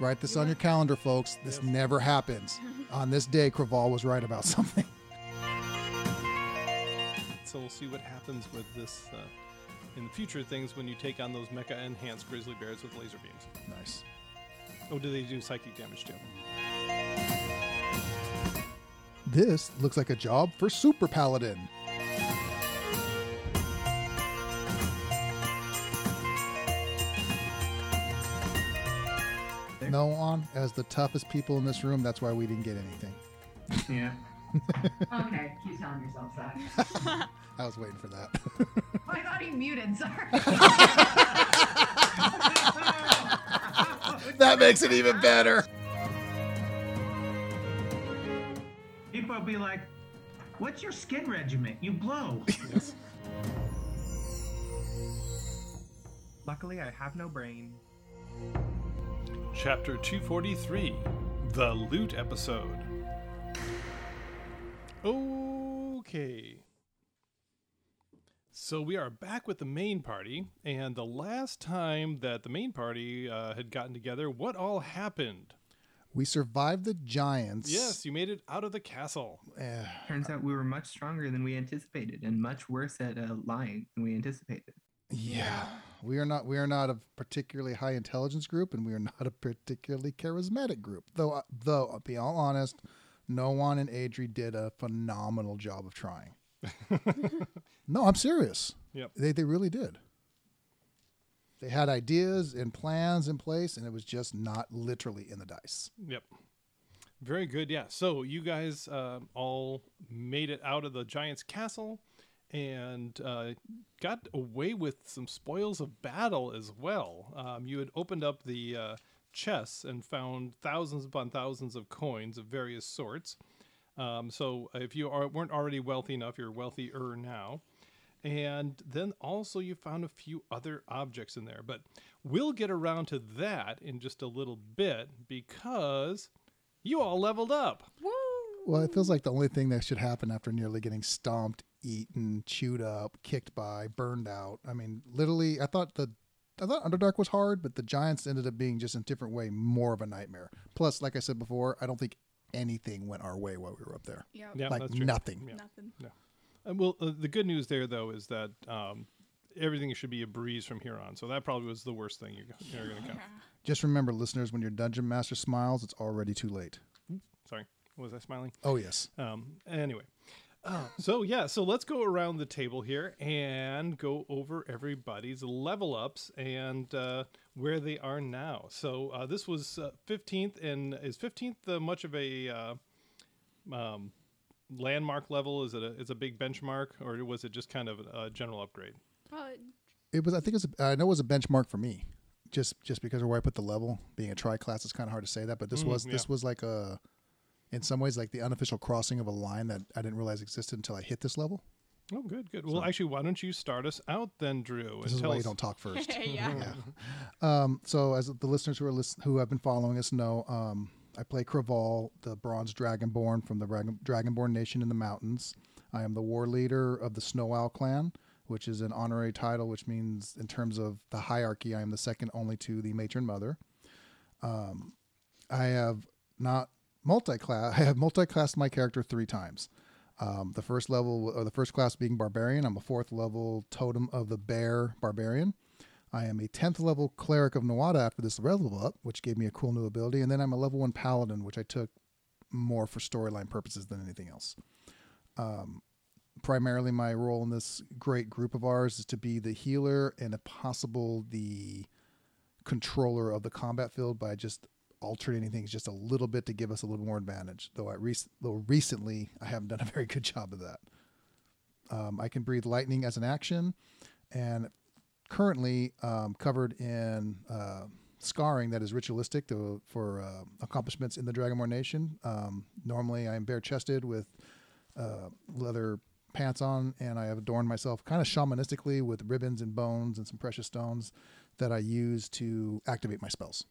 Write this on your calendar, folks. This never happens. on this day, Craval was right about something. So we'll see what happens with this uh, in the future things when you take on those mecha enhanced grizzly bears with laser beams. Nice. Oh, do they do psychic damage too? This looks like a job for Super Paladin. No on as the toughest people in this room. That's why we didn't get anything. Yeah. Okay, keep telling yourself that. I was waiting for that. I thought he muted, sorry. that makes it even better. People will be like, "What's your skin regiment? You blow." Luckily, I have no brain. Chapter 243 The Loot Episode. Okay. So we are back with the main party, and the last time that the main party uh, had gotten together, what all happened? We survived the giants. Yes, you made it out of the castle. Eh, Turns out we were much stronger than we anticipated, and much worse at uh, lying than we anticipated. Yeah. We are not. We are not a particularly high intelligence group, and we are not a particularly charismatic group. Though, uh, though, I'll be all honest, Noan and Adri did a phenomenal job of trying. no, I'm serious. Yep. They they really did. They had ideas and plans in place, and it was just not literally in the dice. Yep. Very good. Yeah. So you guys um all made it out of the giant's castle and uh, got away with some spoils of battle as well. Um, you had opened up the uh, chests and found thousands upon thousands of coins of various sorts. Um, so if you are, weren't already wealthy enough, you're wealthier now. And then also you found a few other objects in there. But we'll get around to that in just a little bit because you all leveled up. Well, it feels like the only thing that should happen after nearly getting stomped, eaten, chewed up, kicked by, burned out. I mean, literally, I thought the I thought Underdark was hard, but the Giants ended up being just in a different way more of a nightmare. Plus, like I said before, I don't think anything went our way while we were up there. Yep. Yeah, like that's true. nothing. Yeah. Nothing. Uh, well, uh, the good news there though is that um, everything should be a breeze from here on. So that probably was the worst thing you, you're going to count. Just remember, listeners, when your dungeon master smiles, it's already too late. Sorry, was I smiling? Oh yes. Um, anyway, uh, so yeah, so let's go around the table here and go over everybody's level ups and uh, where they are now. So uh, this was uh, 15th, and is 15th uh, much of a uh, um, landmark level? Is it a, is a big benchmark, or was it just kind of a general upgrade? Uh, It was. I think it's. A, I know it was a benchmark for me, just just because of where I put the level. Being a tri class, it's kind of hard to say that, but this Mm, was yeah. this was like a, in some ways, like the unofficial crossing of a line that I didn't realize existed until I hit this level. Oh, good, good. Well, actually, why don't you start us out then, Drew? This and is tell why you don't talk first. yeah. yeah. Um, so as the listeners who are listen- who have been following us know, um, I play Craval, the bronze dragonborn from the Dragon- Dragonborn Nation in the mountains. I am the war leader of the Snow Owl clan, which is an honorary title, which means in terms of the hierarchy, I am the second only to the matron mother. Um, I have not multi-class. I have multi-classed my character three times. Um, the first level or the first class being barbarian. I'm a fourth level totem of the bear barbarian. I am a 10th level cleric of Nawada after this level up, which gave me a cool new ability. And then I'm a level one paladin, which I took more for storyline purposes than anything else. Um, primarily, my role in this great group of ours is to be the healer and, if possible, the controller of the combat field by just alternating things just a little bit to give us a little more advantage. Though I rec- though recently I haven't done a very good job of that. Um, I can breathe lightning as an action, and currently um, covered in uh, scarring that is ritualistic to, for uh, accomplishments in the Dragonborn Nation. Um, normally, I am bare chested with uh, leather pants on, and I have adorned myself kind of shamanistically with ribbons and bones and some precious stones that I use to activate my spells.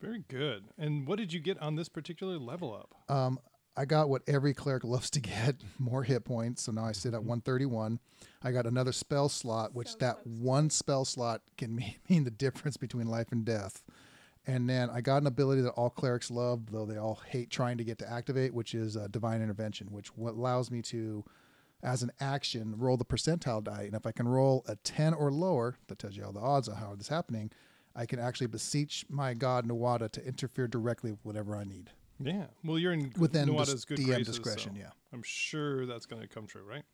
Very good. And what did you get on this particular level up? Um, I got what every cleric loves to get more hit points. So now I sit at 131. I got another spell slot, which So that close. one spell slot can mean, mean the difference between life and death. And then I got an ability that all clerics love, though they all hate trying to get to activate, which is uh, Divine Intervention, which what allows me to, as an action, roll the percentile die. And if I can roll a 10 or lower, that tells you all the odds of how this is happening, I can actually beseech my god Nawada to interfere directly with whatever I need. Yeah. Well, you're in Within Nuada's dis- good DM graces, discretion, so yeah. I'm sure that's going to come true, right?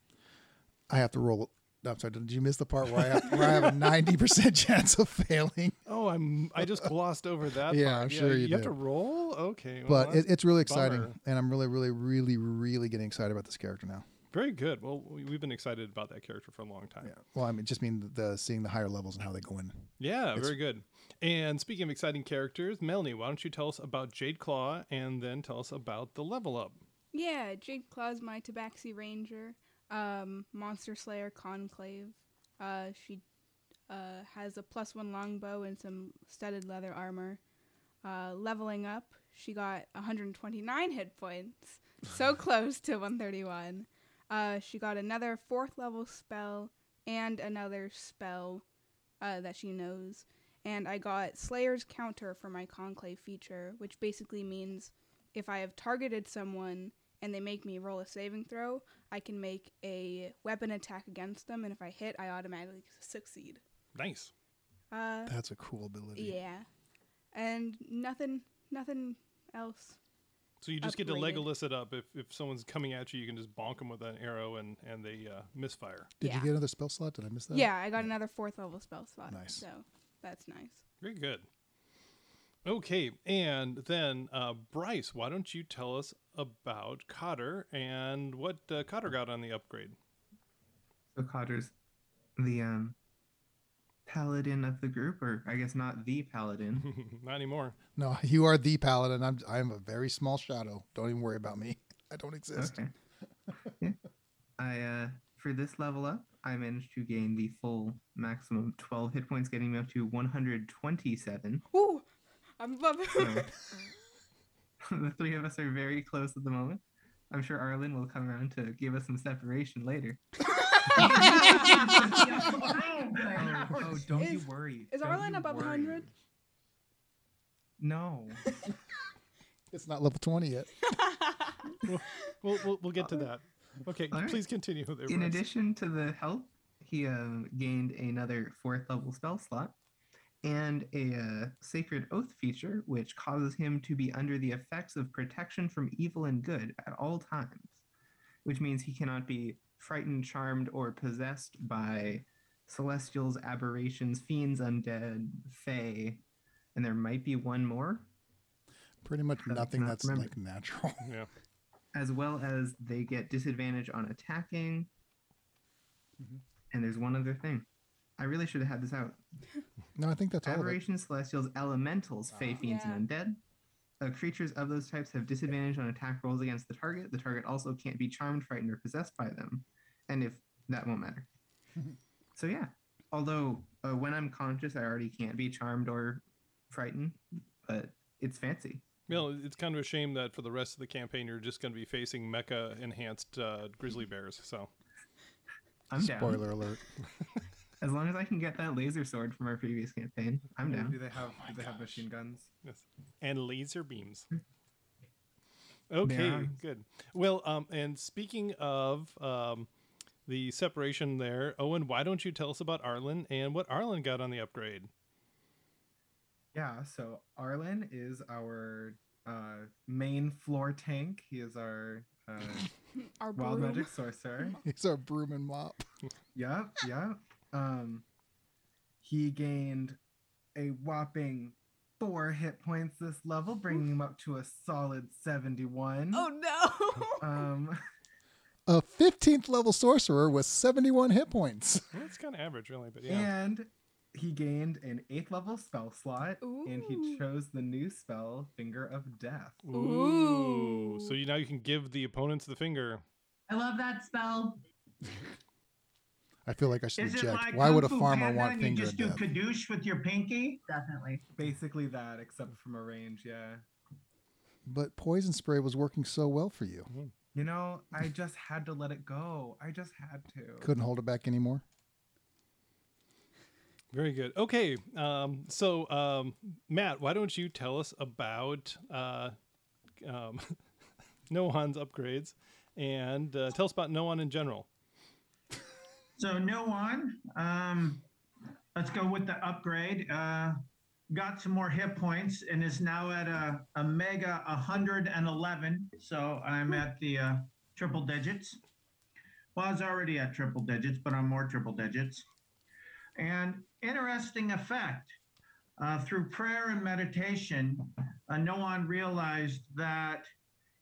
I have to roll. I'm sorry, did you miss the part where I have, where I have a 90% chance of failing? Oh, I'm. I just glossed over that. Yeah, part. I'm sure you have did. to roll. Okay. well, But it, it's really exciting. bummer. And I'm really, really, really, really getting excited about this character now. very good. Well, we- we've been excited about that character for a long time. Yeah. Well, I mean, just mean the, the seeing the higher levels and how they go in. Yeah, It's- very good. And speaking of exciting characters, Melanie, why don't you tell us about Jade Claw and then tell us about the level up? Yeah, Jade Claw's my Tabaxi Ranger, um, Monster Slayer Conclave. Uh, she uh, has a plus one longbow and some studded leather armor. Uh, leveling up, she got 129 hit points, so close to 131. Uh, she got another fourth level spell and another spell uh, that she knows. And I got Slayer's Counter for my Conclave feature, which basically means if I have targeted someone and they make me roll a saving throw, I can make a weapon attack against them, and if I hit, I automatically succeed. Nice. Uh, That's a cool ability. Yeah, and nothing, nothing else. So you just get to Upgraded. Legolas it up. If, if someone's coming at you, you can just bonk them with an arrow and, and they uh, misfire. Did Yeah. you get another spell slot? Did I miss that? Yeah, I got another fourth level spell slot. Nice. So that's nice. Very good. Okay, and then uh, Bryce, why don't you tell us about Cotter and what uh, Cotter got on the upgrade? So Cotter's the um, paladin of the group, or I guess not the paladin. Not anymore. No, you are the paladin. I'm I'm a very small shadow. Don't even worry about me. I don't exist. Okay. yeah. I uh for this level up, I managed to gain the full maximum 12 hit points, getting me up to 127. Ooh, I'm above. So the three of us are very close at the moment. I'm sure Arlen will come around to give us some separation later. Oh, oh, don't you Is- worry. is Don't Arlen above worry. 100? No. It's not level twenty yet. We'll, we'll, we'll get to that. Okay, All right. please continue. There, In Bryce. addition to the health, he um, gained another fourth level spell slot and a uh, sacred oath feature, which causes him to be under the effects of protection from evil and good at all times, which means he cannot be frightened, charmed, or possessed by celestials, aberrations, fiends, undead, fae, and there might be one more, Pretty much nothing that's remember. like natural. Yeah. as well as they get disadvantage on attacking. And there's one other thing. I really should have had this out. No, I think that's all of. Aberrations, celestials, elementals, fae, fiends, Yeah. and undead. Uh, creatures of those types have disadvantage on attack rolls against the target. The target also can't be charmed, frightened, or possessed by them. And if that won't matter. so yeah. Although uh, when I'm conscious, I already can't be charmed or frightened, but it's fancy. Well, it's kind of a shame that for the rest of the campaign, you're just going to be facing mecha enhanced uh, grizzly bears. So, I'm down. Spoiler alert. As long as I can get that laser sword from our previous campaign, I'm down. Do down. they have do they have machine guns? yes. and laser beams. Okay, Yeah. good. Well, um, and speaking of um, the separation there, Owen, why don't you tell us about Arlen and what Arlen got on the upgrade? Yeah, so Arlen is our uh, main floor tank. He is our uh, Our wild broom. magic sorcerer. He's our broom and mop. yep, yep. Um, he gained a whopping four hit points this level, bringing him up to a solid seventy-one. Oh no! Um, A 15th level sorcerer with 71 hit points. Well, that's kind of average, really, but yeah. and he gained an eighth level spell slot, and he chose the new spell, Finger of Death. Ooh. So you now you can give the opponents the finger. I love that spell. I feel like I should Is it object. like Why Kung would a Fu farmer Panda want and you finger just do death? kadoosh with your pinky? Definitely. Basically that, except from a range, yeah. But poison spray was working so well for you. Mm-hmm. You know, I just had to let it go. I just had to. Couldn't hold it back anymore. Very good. Okay, um, so um, Matt, why don't you tell us about uh, um, Noan's upgrades and uh, tell us about Nohan in general. So no. Um, let's go with the upgrade. Uh, got some more hit points and is now at a, a mega 111. So I'm at the uh, triple digits. Well, I was already at triple digits, but I'm more triple digits. And interesting effect. Uh, through prayer and meditation, uh, Noan realized that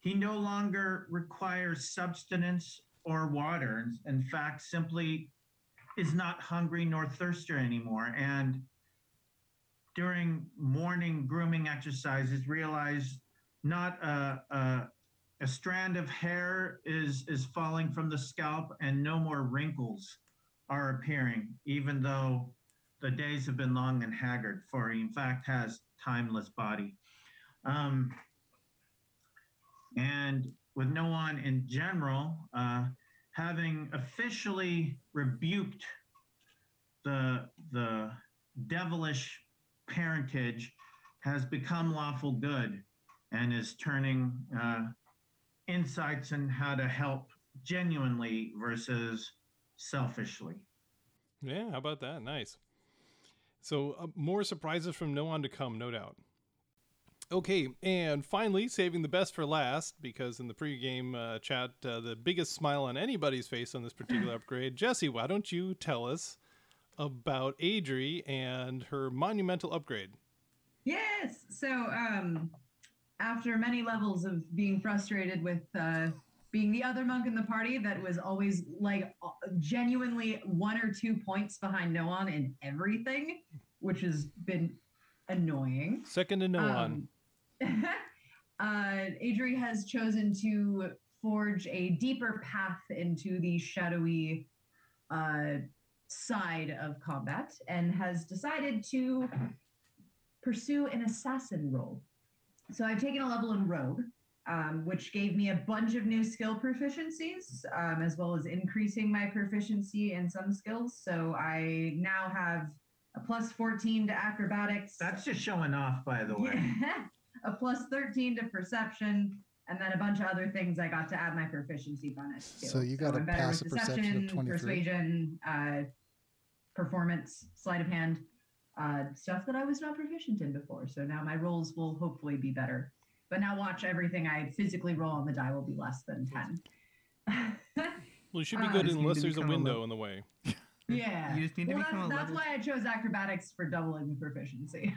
he no longer requires substance or water. In fact, simply is not hungry nor thirsty anymore. And during morning grooming exercises, realized not a, a, a strand of hair is, is falling from the scalp and no more wrinkles are appearing, even though the days have been long and haggard, for he in fact has timeless body. Um, and with Noan in general, uh, having officially rebuked the the devilish parentage, has become lawful good, and is turning uh, insights on how to help genuinely versus selfishly. Yeah, how about that? Nice. So, uh, more surprises from Noan to come, no doubt. Okay, and finally, saving the best for last, because in the pregame uh, chat, uh, the biggest smile on anybody's face on this particular upgrade. Jesse, why don't you tell us about Adri and her monumental upgrade? Yes. So, um, after many levels of being frustrated with uh, being the other monk in the party that was always like genuinely one or two points behind Noan in everything, which has been annoying. Second to Noan. Um, uh, Adri has chosen to forge a deeper path into the shadowy uh, side of combat and has decided to pursue an assassin role. So I've taken a level in Rogue, um, which gave me a bunch of new skill proficiencies, um, as well as increasing my proficiency in some skills. So I now have a plus 14 to acrobatics. That's just showing off, by the way. Yeah. a plus 13 to perception, and then a bunch of other things I got to add my proficiency bonus to. So you got a I'm better with passive perception of 23. persuasion, uh, performance, sleight of hand, uh, stuff that I was not proficient in before. So now my rolls will hopefully be better. But now watch everything I physically roll on the die will be less than 10. Well, you should be Uh, good just unless there's a become a window in the way. yeah. You just need to Well, become that's, a that's why I chose acrobatics for doubling the proficiency.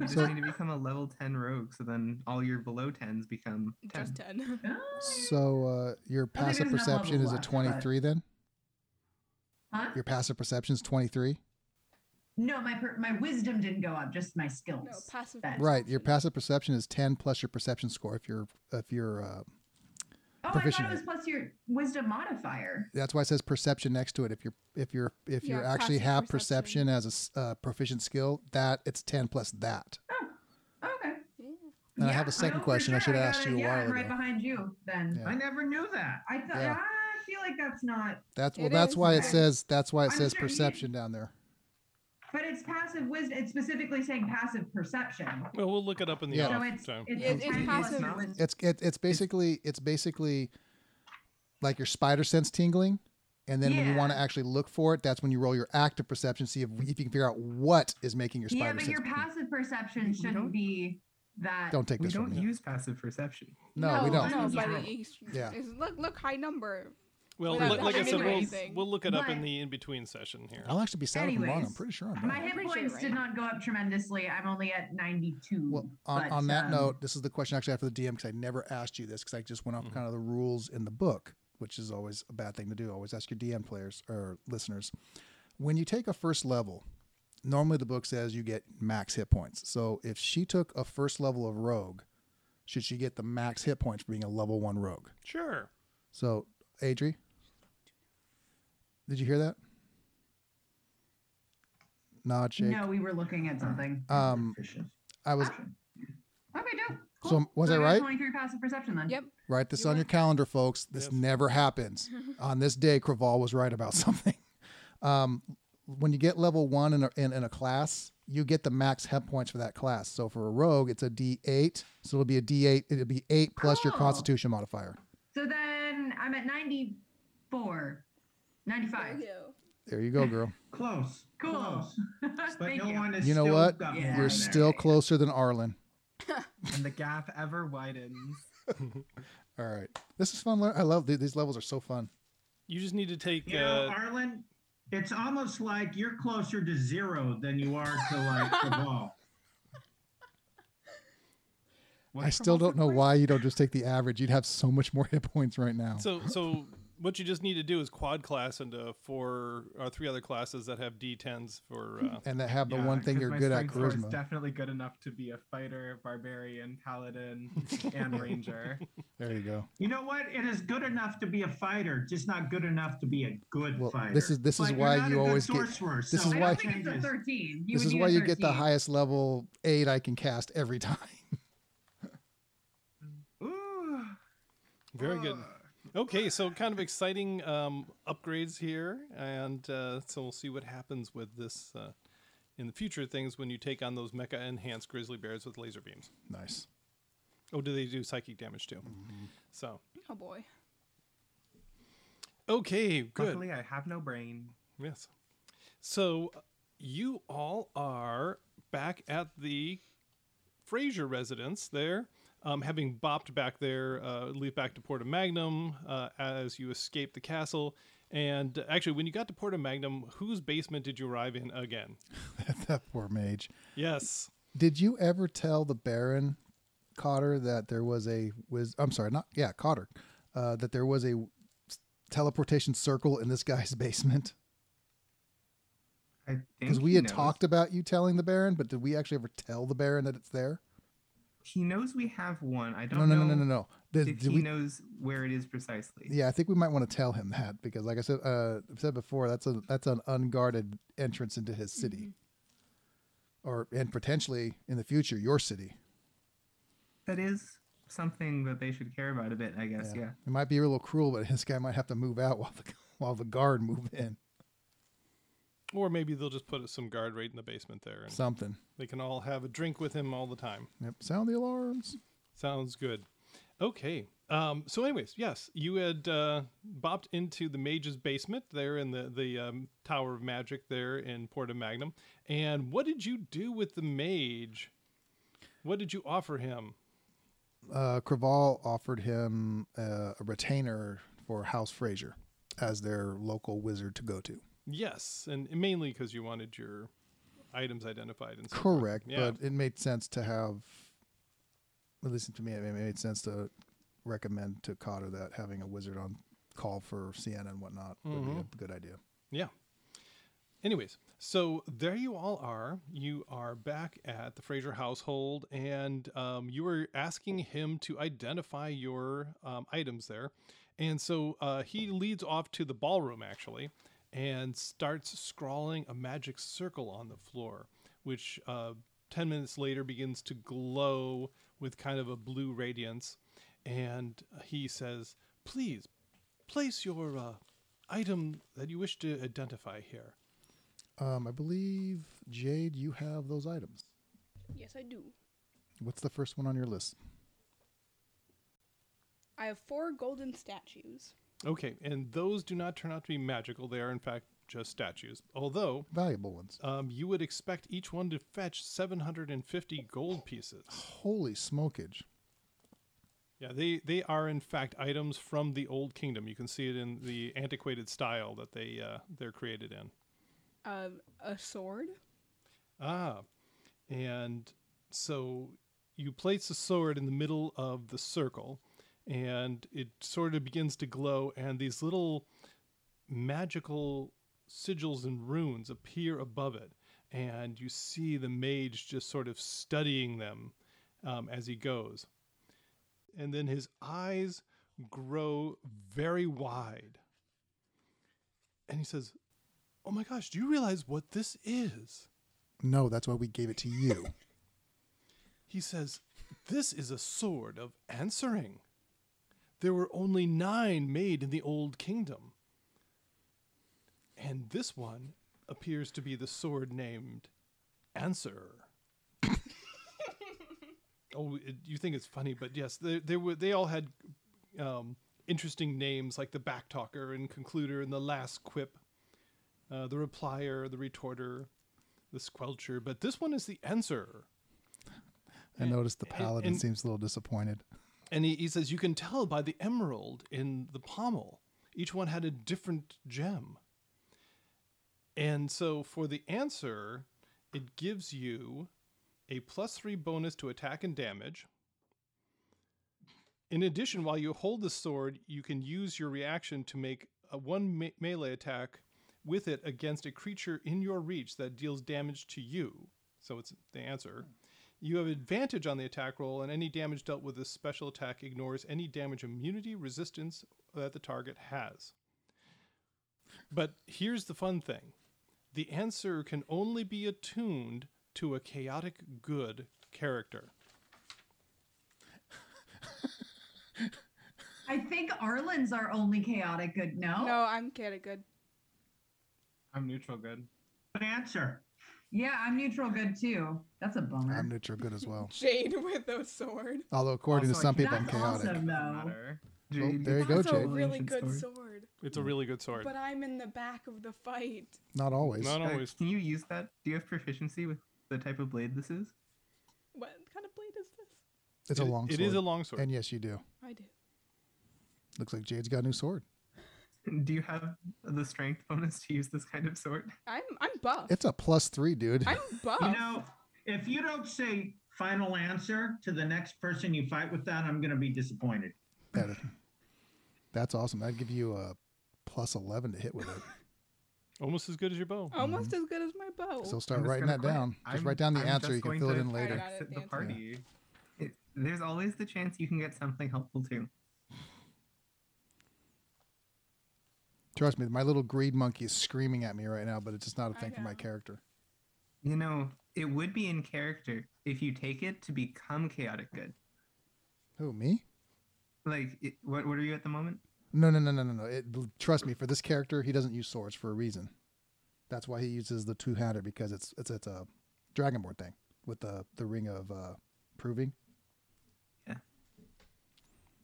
You just need to become a level 10 rogue, so then all your below 10s become 10. Just 10. So uh, your passive perception levels is a left, but- 23 then? huh? Your passive perception is 23? No, my per- my wisdom didn't go up, just my skills. No, passive That- Right. Your passive perception is 10 plus your perception score if you're if you're uh, Oh, I thought proficient it was plus your wisdom modifier. that's why it says perception next to it. If you're if you're if you Yeah, actually have perception. perception as a uh, proficient skill, that it's 10 plus that. Oh, okay. Yeah. And I have a second know for question I should have asked you a yeah, while I'm right ago. behind you. Then Yeah. I never knew that. I thought Yeah. I feel like that's not, That's well It that's why it says that's why it I'm says sure you- perception down there. But it's passive wisdom. It's specifically saying passive perception. Well, we'll look it up in the Yeah. So it's time. it's, It- it's passive. It's it, it's basically it's basically like your spider sense tingling. And then when you want to actually look for it, that's when you roll your active perception, see if, if you can figure out what is making your spider Yeah, but sense. your passive perception shouldn't be that. Don't take We this don't from me. use passive perception. No, we don't. No, Yeah. but it, it's, Yeah. it's, look, look, high number. Well, Without like, like I said, we'll, we'll look it up in the in between session here. I'll actually be sad if I'm wrong. I'm pretty sure I'm My hit points you're did right. not go up tremendously. I'm only at 92. Well, on, but, on that um, note, this is the question actually after the DM because I never asked you this because I just went off kind of the rules in the book, which is always a bad thing to do. Always ask your DM players or listeners. When you take a first level, normally the book says you get max hit points. So if she took a first level of rogue, should she get the max hit points for being a level one rogue? Sure. So, Adri, did you hear that? Nod, shake. No, we were looking at something. Um, I was Action. Okay, dope. So, was I I right? 23 passive perception then. Yep. Write this You on are. your calendar, folks. This Yes. never happens. on this day, Craval was right about something. Um, when you get level one in a, in, in a class, you get the max hit points for that class. So for a rogue, it's a D8. So it'll be a D8. It'll be eight plus your Oh. Constitution modifier. So then I'm at 94, 95. Go. There you go, girl. Close. Cool. Close. But Thank no you. one is You know still what? got Yeah. You're in there. still closer than Arlen. and the gap ever widens. All right. This is fun. I love th- these levels are so fun. You just need to take. You know, uh, Arlen, it's almost like you're closer to zero than you are to like the ball. I still don't know why you don't just take the average. You'd have so much more hit points right now. so so what you just need to do is quad class into four or three other classes that have D10s for. Uh, and that have the Yeah, one thing you're my good at strength score is charisma. definitely good enough to be a fighter, barbarian, paladin, and ranger. There you go. You know what? It is good enough to be a fighter, just not good enough to be a good Well, fighter. this is this is Like, why you're not you a good always get. sorcerer, this so is I why- don't think it's a changes. 13. This is why a you get the highest level eight I can cast every time. Ooh. very good. Okay, so kind of exciting um, upgrades here, and uh, so we'll see what happens with this uh, in the future things when you take on those mecha enhanced grizzly bears with laser beams. nice. Oh, do they do psychic damage too? So Oh boy. okay, good. Luckily, I have no brain. Yes. So uh, you all are back at the Fraser residence there, um, having bopped back there, uh, leave back to Porta Magnum uh, as you escape the castle. And uh, actually, when you got to Porta Magnum, whose basement did you arrive in again? that poor mage. Yes. Did you ever tell the Baron Cotter that there was a was I'm sorry, not yeah, Cotter, uh, that there was a teleportation circle in this guy's basement? I think Because we had knows. talked about you telling the Baron, but did we actually ever tell the Baron that it's there? He knows we have one. I don't No, no, know no, no, no, no. If he we, knows where it is precisely. yeah, I think we might want to tell him that because, like I said, uh, I've said before, that's a that's an unguarded entrance into his city, or and potentially in the future your city. That is something that they should care about a bit, I guess. Yeah. It might be a little cruel, but this guy might have to move out while the while the guard move in. Or maybe they'll just put some guard right in the basement there, and Something. they can all have a drink with him all the time. Yep. Sound the alarms. Sounds good. Okay. Um, so, anyways, yes, you had uh, bopped into the mage's basement there in the the um, Tower of Magic there in Porta Magnum. And what did you do with the mage? What did you offer him? Uh, Craval offered him uh, a retainer for House Fraser as their local wizard to go to. Yes, and mainly because you wanted your items identified and so. Correct, Yeah. but it made sense to have. At least to me, it made sense to recommend to Cotter that having a wizard on call for Sienna and whatnot would be a good idea. Yeah. Anyways, so there you all are. You are back at the Fraser household, and um, you were asking him to identify your um, items there. And so uh, he leads off to the ballroom, actually, and starts scrawling a magic circle on the floor, which uh, 10 minutes later begins to glow with kind of a blue radiance. And he says, Please place your uh, item that you wish to identify here. Um, I believe Jade, you have those items. Yes, I do. What's the first one on your list? I have four golden statues. Okay, and those do not turn out to be magical. They are, in fact, just statues. Although, Valuable ones. um, you would expect each one to fetch 750 gold pieces. Holy smokage! Yeah, they, they are, in fact, items from the Old Kingdom. You can see it in the antiquated style that they, uh, they're created in. Um, a sword. Ah, and so you place the sword in the middle of the circle, and it sort of begins to glow, and these little magical sigils and runes appear above it, and you see the mage just sort of studying them um, as he goes. And then his eyes grow very wide. And he says, Oh my gosh, do you realize what this is? No, that's why we gave it to you. He says, This is a sword of answering. There were only nine made in the Old Kingdom. And this one appears to be the sword named Answer. oh, it, you think it's funny, but yes, they, they were. They all had um, interesting names like the Backtalker and Concluder and the Last Quip, uh, the Replier, the Retorter, the Squelcher. But this one is the Answer. I noticed the and- paladin and- seems a little disappointed. And he, he says, You can tell by the emerald in the pommel. Each one had a different gem. And so for the answer, it gives you a plus three bonus to attack and damage. In addition, while you hold the sword, you can use your reaction to make a one me- melee attack with it against a creature in your reach that deals damage to you. So it's the answer. You have advantage on the attack roll, and any damage dealt with this special attack ignores any damage immunity resistance that the target has. But here's the fun thing the answer can only be attuned to a chaotic good character. I think Arlen's our only chaotic good. No. No, I'm kinda good. I'm neutral good. Good answer. Yeah, I'm neutral good too. That's a bummer. I'm neutral good as well. Jade with a sword. Although according Also, to some I people, I'm That's chaotic. awesome, though. Matter. Oh, Jade there you gets go, That's a Jade. really ancient good sword. sword. It's a really good sword. But I'm in the back of the fight. Not always. Not Uh, always. can you use that? Do you have proficiency with the type of blade this is? What kind of blade is this? It's a It- long sword. It is a long sword. And yes, you do. I do. Looks like Jade's got a new sword. Do you have the strength bonus to use this kind of sword? I'm I'm buff. It's a plus three, dude. I'm buff. You know, if you don't say final answer to the next person you fight with that, I'm going to be disappointed. That is- that's awesome. That'd give you a plus 11 to hit with it. Almost as good as your bow. Almost mm-hmm. as good as my bow. So start writing that quit. down. Just I'm- write down the I'm answer. You can fill it in later. it, the the answer. party. It, there's always the chance you can get something helpful too. Trust me, my little greed monkey is screaming at me right now, but it's just not a I thing for my character. You know, it would be in character if you take it to become chaotic good. Who, me? Like, it, what what are you at the moment? No, no, no, no, no, no. It, trust me, for this character, he doesn't use swords for a reason. That's why he uses the two-hander because it's it's it's a dragonborn thing with the the ring of uh, proving.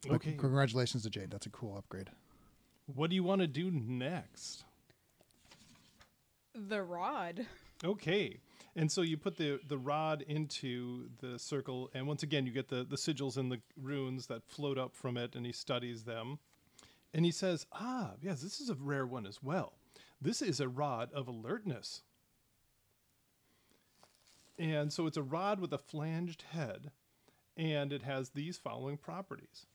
But Okay. Congratulations to Jade. That's a cool upgrade. What do you want to do next? the rod. Okay. And so you put the, the rod into the circle, and once again, you get the, the sigils and the runes that float up from it, and he studies them. And he says, Ah, yes, this is a rare one as well. This is a rod of alertness. And so it's a rod with a flanged head, and it has these following properties.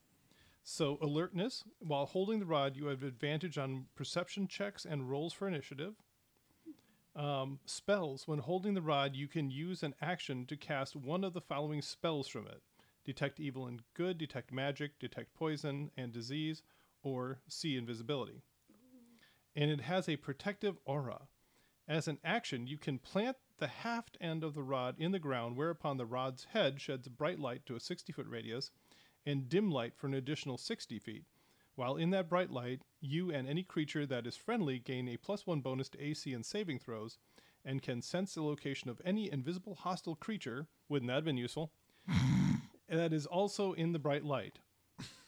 So, alertness, while holding the rod, you have advantage on perception checks and rolls for initiative. Um, spells. When holding the rod, you can use an action to cast one of the following spells from it detect evil and good, detect magic, detect poison and disease, or see invisibility. And it has a protective aura. As an action, you can plant the haft end of the rod in the ground, whereupon the rod's head sheds bright light to a 60 foot radius and dim light for an additional 60 feet. While in that bright light, you and any creature that is friendly gain a plus one bonus to AC and saving throws and can sense the location of any invisible hostile creature. Wouldn't that have been useful? that is also in the bright light.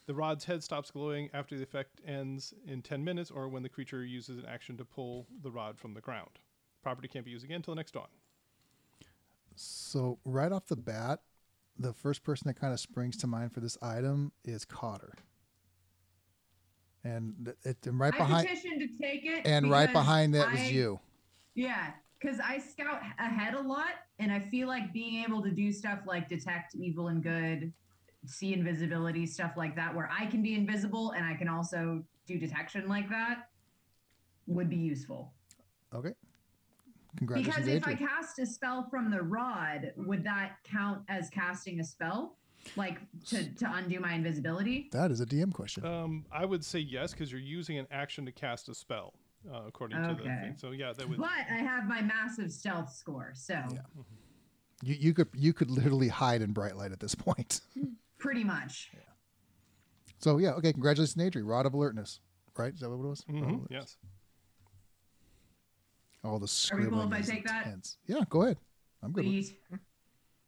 The rod's head stops glowing after the effect ends in 10 minutes or when the creature uses an action to pull the rod from the ground. Property can't be used again until the next dawn. So right off the bat, the first person that kind of springs to mind for this item is Cotter. And it, and right I behind petitioned to take it. and right behind that was you. Yeah, because I scout ahead a lot, and I feel like being able to do stuff like detect evil and good, see invisibility, stuff like that, where I can be invisible and I can also do detection like that, would be useful. Okay. Congratulations, because if I cast a spell from the rod, would that count as casting a spell, like to to undo my invisibility? That is a DM question. Um, I would say yes because you're using an action to cast a spell, uh, according to the thing. So yeah, that would. But I have my massive stealth score, so Yeah. you you could you could literally hide in bright light at this point. pretty much. So yeah, okay. Congratulations, Adrian. Rod of alertness, right? Is that what it was? Rod of Mhm, yes. All the Are we cool if I is take that? intense. Yeah, go ahead. I'm good. with- Sweet.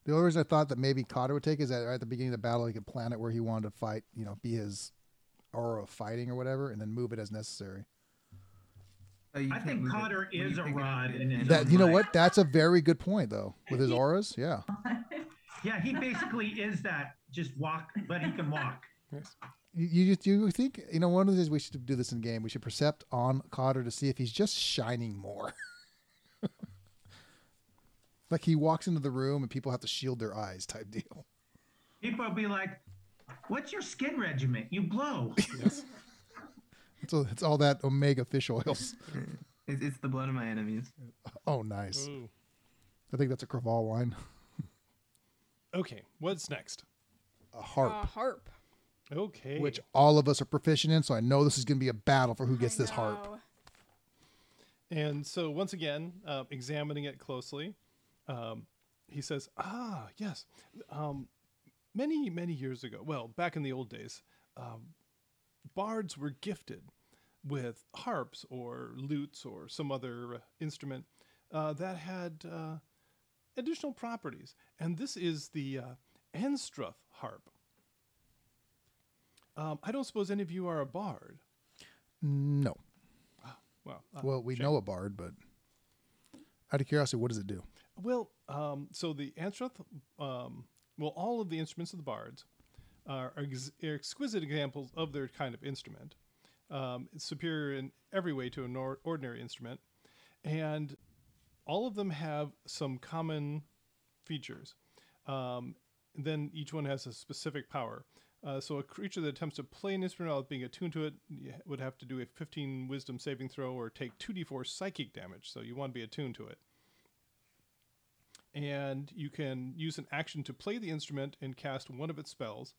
The only reason I thought that maybe Cotter would take is that right at the beginning of the battle he could plan it where he wanted to fight, you know, be his aura of fighting or whatever, and then move it as necessary. I think move Cotter when you is a pick it up rod in- in his in- That you know what? That's a very good point though. With his auras, yeah. Yeah, he basically is that. Just walk, but he can walk. Yes. You you, just- you think you know one of the things we should do this in game. We should percept on Cotter to see if he's just shining more. like he walks into the room and people have to shield their eyes type deal. People will be like, "What's your skin regimen? You glow." Yes. It's all, it's all that omega fish oils. It's, it's the blood of my enemies. Oh, nice. Ooh. I think that's a Craval wine. Okay. What's next? A harp, Uh, harp. Okay. which all of us are proficient in. So I know this is going to be a battle for who gets this harp. know. And so once again, uh, examining it closely, um, he says, "Ah, yes. Um, many many years ago, well, back in the old days, um, bards were gifted with harps or lutes or some other uh, instrument uh, that had uh, additional properties. And this is the uh, Anstruth harp. Um, I don't suppose any of you are a bard. No. Well, uh, Well, we shame. know a bard, but out of curiosity, what does it do? Well, um, so the Anstruth, um, well, all of the instruments of the bards are, ex- are exquisite examples of their kind of instrument. Um, it's superior in every way to an or- ordinary instrument, and all of them have some common features. Um, then each one has a specific power. Uh, so a creature that attempts to play an instrument without being attuned to it would have to do a 15 Wisdom saving throw or take 2d4 psychic damage. So you want to be attuned to it and you can use an action to play the instrument and cast one of its spells.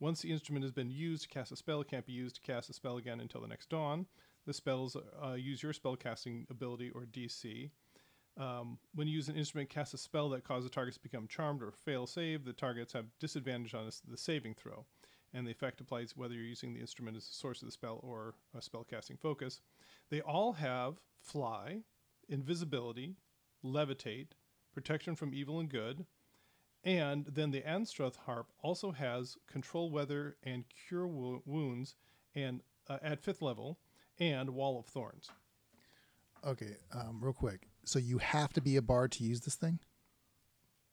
Once the instrument has been used to cast a spell, it can't be used to cast a spell again until the next dawn. The spells uh, use your spellcasting ability or DC. Um, when you use an instrument, cast a spell that causes the targets to become charmed or fail save. The targets have disadvantage on the saving throw, and the effect applies whether you're using the instrument as the source of the spell or a spellcasting focus. They all have fly, invisibility, levitate, protection from evil and good. And then the Anstruth harp also has control weather and cure wo- wounds and uh, at fifth level and wall of thorns. Okay, um, real quick. So you have to be a bard to use this thing.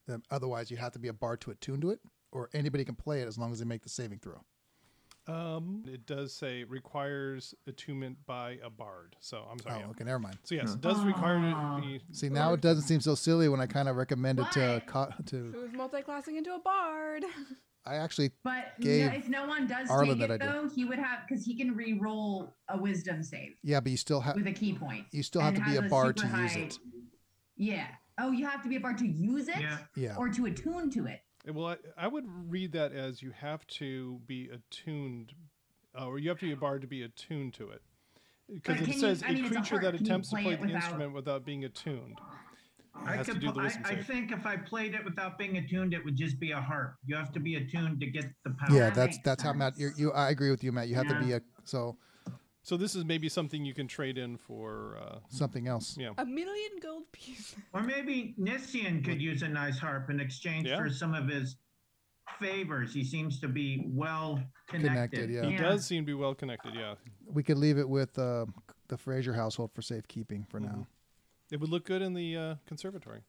Um, otherwise, you have to be a bard to attune to it, or anybody can play it as long as they make the saving throw. Um, it does say requires attunement by a bard. So I'm Oh, sorry. yeah. okay, never mind. So yes, it does require it to be. See, now it doesn't seem so silly when I kind of recommended to What? co- to. Who's multi-classing into a bard? I actually But Gave no, if no one does Arlen take it idea. though, he would have because he can re-roll a wisdom save yeah, but you still have with a key point. you still have to be a bard to super use it. Yeah. Oh, you have to be a bard to use it Yeah. Yeah, or to attune to it. Well, I, I would read that as you have to be attuned, uh, or you have to be a bard to be attuned to it. Because it can you- says I mean, a it's a creature that Can you attempts to play play the without- instrument without being attuned. I has to could. do the pl- I, I think if I played it without being attuned, it would just be a harp. You have to be attuned to get the power. yeah, that's that's how Matt. You're, you, I agree with you, Matt. You have to be a so So this is maybe something you can trade in for. Uh, something else. yeah. a million gold pieces. Or maybe Nissian could use a nice harp in exchange Yeah. for some of his favors. He seems to be well Connected, connected. yeah. He does seem to be well connected. Yeah, We could leave it with uh, the Fraser household for safekeeping for Mm-hmm. now, it would look good in the uh, conservatory.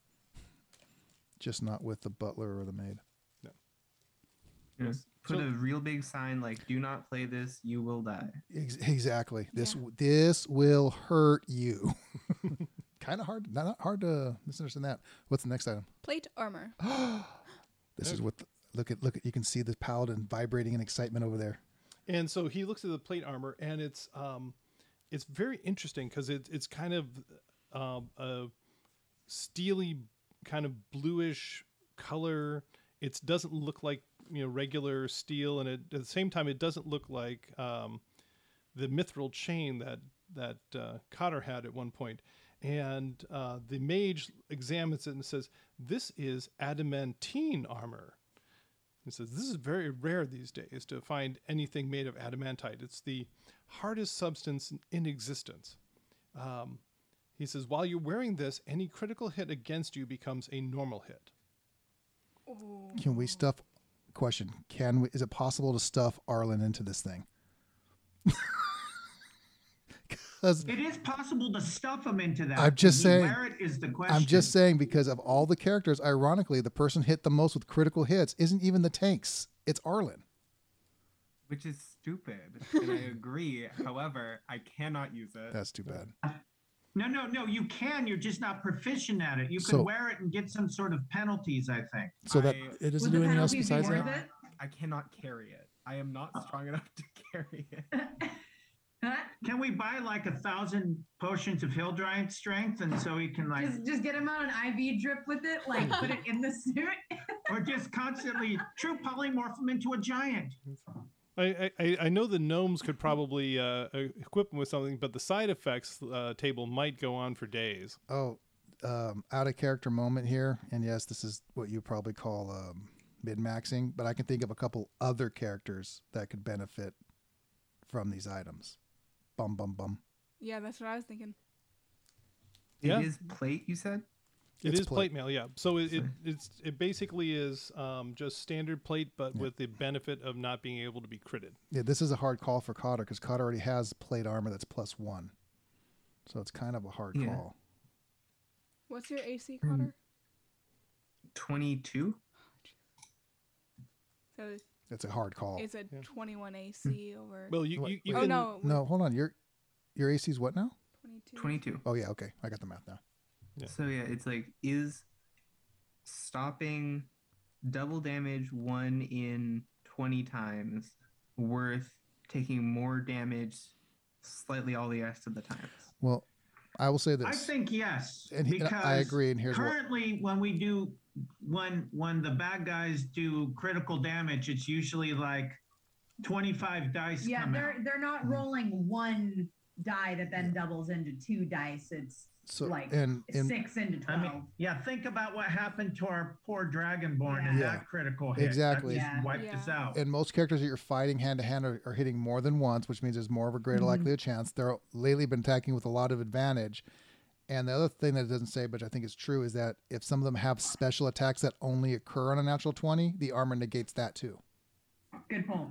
just not with the butler or the maid. You put So- a real big sign like "Do not play this, you will die." Ex- exactly. This this will hurt you. kind of hard. Not, not hard to misunderstand that. What's the next item? Plate armor. This is what. The, look at look at. You can see the paladin vibrating in excitement over there. And so he looks at the plate armor, and it's um, it's very interesting because it, it's kind of um, a steely, kind of bluish color. It doesn't look like you know regular steel, and it, at the same time, it doesn't look like um, the mithril chain that that uh, Cotter had at one point. And uh, the mage examines it and says, "This is adamantine armor." He says this is very rare these days to find anything made of adamantite. It's the hardest substance in existence. Um, He says, while you're wearing this, any critical hit against you becomes a normal hit. Oh. Can we stuff? Question: Can we? Is it possible to stuff Arlen into this thing? Because It is possible to stuff him into that. I'm just saying- Wear it is the question. I'm just saying because of all the characters, ironically, the person hit the most with critical hits isn't even the tanks. It's Arlen. Which is stupid. And I agree. However, I cannot use it. That's too bad. No, no, no. You can. You're just not proficient at it. You can So- wear it and get some sort of penalties. I think. So that I- it Would doesn't the do anything else penalties be besides worth that. it? I cannot carry it. I am not oh. strong enough to carry it. Can we buy like a thousand potions of hill giant strength, and so he can like, just just get him on an IV drip with it, like put it in the suit. or just constantly true polymorph him into a giant? I, I, I know the gnomes could probably uh, equip them with something, but the side effects uh, table might go on for days. Oh, um, out of character moment here, and yes, this is what you probably call um, min maxing, but I can think of a couple other characters that could benefit from these items. Bum bum bum. Yeah, that's what I was thinking. It Yeah. is plate, you said? It It's is plate. plate mail, yeah. So it, it it's it basically is um, just standard plate, but Yeah. with the benefit of not being able to be critted. Yeah, this is a hard call for Cotter because Cotter already has plate armor that's plus one, so it's kind of a hard Yeah. call. What's your AC, Mm. Cotter? 22? So it's- It's a hard call. it's a Yeah. 21 AC over Well, you, you, you Oh, can, no. no, hold on. Your your AC is what now? 22. 22. Oh yeah, okay, I got the math now. Yeah. So yeah, it's like is stopping double damage one in 20 times worth taking more damage slightly all the rest of the times? Well, I will say this. I think yes, and, he- and I agree. And here's what. currently when we do when when the bad guys do critical damage, it's usually like twenty five dice yeah, come they're out. they're not Mhm. rolling one die that then doubles into two dice. It's So like and in six into I mean, yeah. Think about what happened to our poor Dragonborn and Yeah. that critical hit. Exactly. That just Yeah. wiped Yeah. us out. and most characters that you're fighting hand to hand are are hitting more than once, which means there's more of a greater Mhm. likelihood chance. They're lately been attacking with a lot of advantage. And the other thing that it doesn't say, but I think is true, is that if some of them have special attacks that only occur on a natural 20, the armor negates that too. Good point.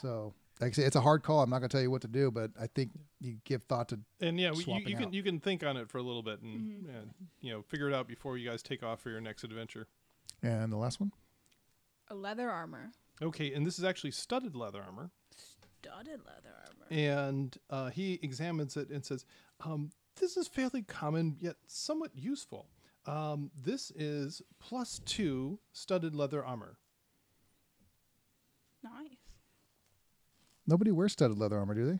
So, like I say, it's a hard call. I'm not going to tell you what to do, but I think you give thought to. and yeah, you, you can out. you can think on it for a little bit and, Mhm. and you know figure it out before you guys take off for your next adventure. And the last one? A leather armor. Okay, and this is actually studded leather armor. Studded leather armor. and uh, he examines it and says, um, "This is fairly common yet somewhat useful. Um, this is plus two studded leather armor. Nice. Nobody wears studded leather armor, do they?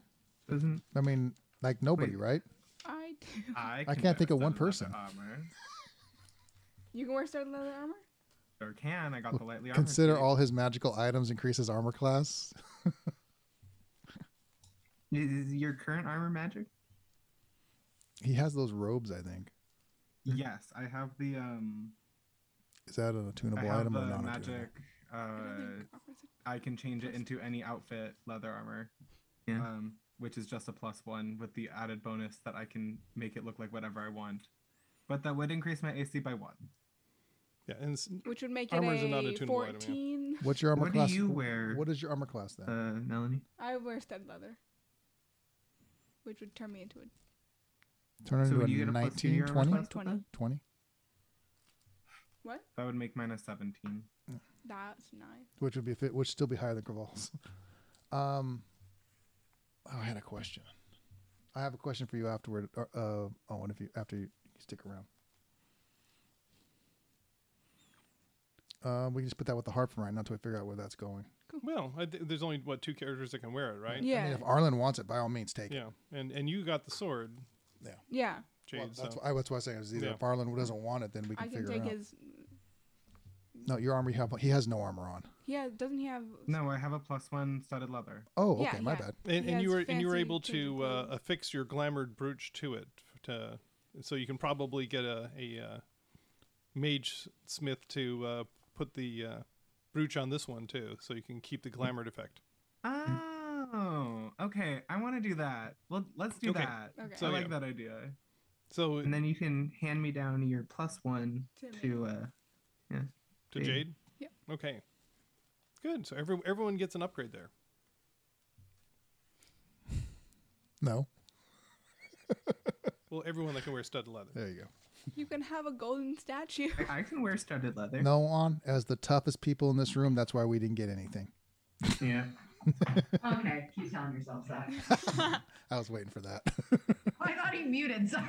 Doesn't I mean, like nobody, Wait. right? I do. I? I can can't think of one person. Armor. You can wear studded leather armor? Sure can. I got the lightly armor. Consider suit. all his magical items increase his armor class. Is your current armor magic? He has those robes, I think. Yes, I have the um. Is that an I attunable have item the or not? magic. Uh, I don't think armor's a- I can change it into any outfit leather armor. Yeah. Um, which is just a plus one with the added bonus that I can make it look like whatever I want. But that would increase my AC by one. Yeah, and Which would make it Armor's a a non-attunable item, yeah. What's your armor What do class? you wear? What is your armor class then? Uh, Melanie. I wear studded leather. Which would turn me into a Turn so into a you get a plus two to 19, your armor 20? 20. 20? what? That would make mine a seventeen. That's nice. Which would be fit, which still be higher than Craval's. Um, oh, I had a question. I have a question for you afterward. Uh, uh, oh, and if you after you, you stick around, uh, we can just put that with the harp for right now until we figure out where that's going. well, I th- there's only what two characters that can wear it, right? Yeah. I mean, if Arlen wants it, by all means, take it. Yeah, and and you got the sword, yeah. Jade. Well, that's, so. why, that's what I was saying. Is either Yeah. if Arlen doesn't want it, then we can, I can figure take it out. his. No, your armor. You have, he has no armor on. Yeah, doesn't he have. No, I have a plus one studded leather. Oh, okay, Yeah, my yeah. bad. and, and you were and you were able to uh, affix your glamored brooch to it to so you can probably get a a uh, mage smith to uh, put the uh, brooch on this one too, so you can keep the glamored effect. Oh, okay. I want to do that. Well, let's do Okay. that. Okay. So, I like yeah. that idea. So And then you can hand me down your plus one To me. to uh to Jade. Jade. Yep. Okay. Good. So every, everyone gets an upgrade there. No. Well, everyone that can wear studded leather. There you go. You can have a golden statue. I, I can wear studded leather. No on as the toughest people in this room. That's why we didn't get anything. Yeah. Okay, keep telling yourself that. I was waiting for that. Oh, I thought he muted. Sorry.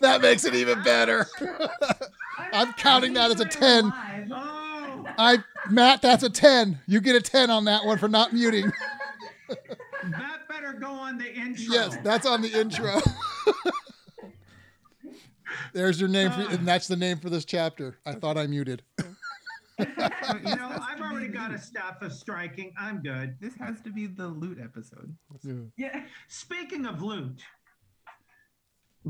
That makes it even better. I'm counting that as a 10. Oh, I Matt, that's a 10. You get a 10 on that one for not muting. that better go on the intro. Yes, that's on the intro. There's your name for, uh. and that's the name for this chapter. I thought I muted. you know, I've already got a staff of striking. I'm good. This has to be the loot episode. yeah. Speaking of loot,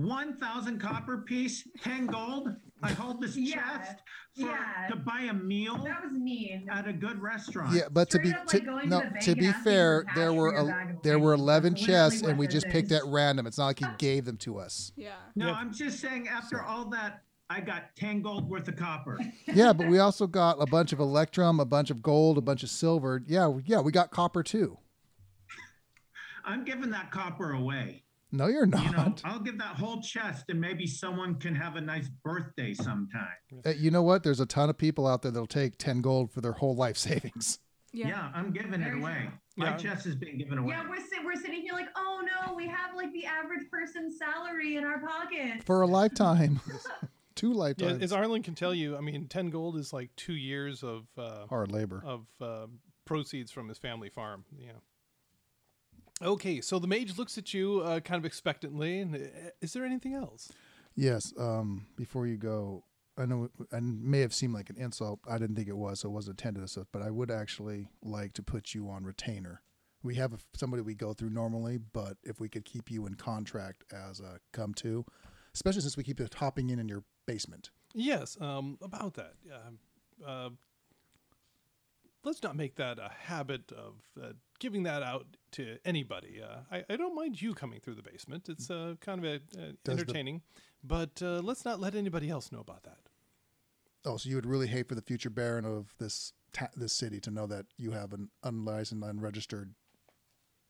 1,000 copper piece, 10 gold. I hold this Yeah, chest for, yeah. to buy a meal That was mean. at a good restaurant. Yeah, but to be up, to, like, going to no to be fair, there were a, there were 11 chests and we just this picked at random. It's not like he gave them to us. yeah. No, Yep. I'm just saying after all that, I got 10 gold worth of copper. Yeah, but we also got a bunch of electrum, a bunch of gold, a bunch of silver. Yeah, yeah, we got copper too. I'm giving that copper away. No, you're not. You know, I'll give that whole chest and maybe someone can have a nice birthday sometime. Uh, you know what? There's a ton of people out there that'll take 10 gold for their whole life savings. Yeah. Yeah, I'm giving it away. true. My Yeah. chest is being given away. Yeah, we're, sit- we're sitting here like, oh no, we have like the average person's salary in our pocket. For a lifetime. Two Yeah, lifetimes. as Arlen can tell you, I mean, 10 gold is like two years of uh, Hard labor. of uh, proceeds from his family farm. Yeah. Okay, so the mage looks at you uh, kind of expectantly. And, uh, is there anything else? Yes. Um, before you go, I know it, it may have seemed like an insult. I didn't think it was, so it wasn't intended as such. But I would actually like to put you on retainer. We have a, somebody we go through normally, but if we could keep you in contract as a come to, especially since we keep it hopping in in your basement. Yes, um, about that. Uh, uh, let's not make that a habit of uh, giving that out to anybody. Uh, I, I don't mind you coming through the basement. It's uh, kind of a, uh, Does the- entertaining, but uh, let's not let anybody else know about that. Oh, so you would really hate for the future baron of this ta- this city to know that you have an unlicensed, unregistered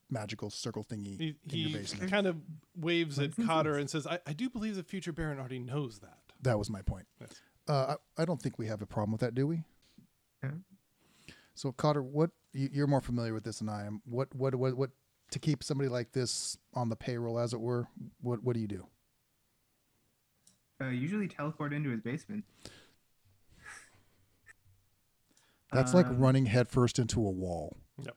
magical circle thingy He, in your basement. he kind of waves at Cotter and says, I, I do believe the future Baron already knows that. That was my point. Yes. Uh, I, I don't think we have a problem with that, do we? Yeah. So, Cotter, what you, you're more familiar with this than I am. What, what, what, what to keep somebody like this on the payroll, as it were? What, what do you do? Uh, usually teleport into his basement. That's like Um, running headfirst into a wall. Yep.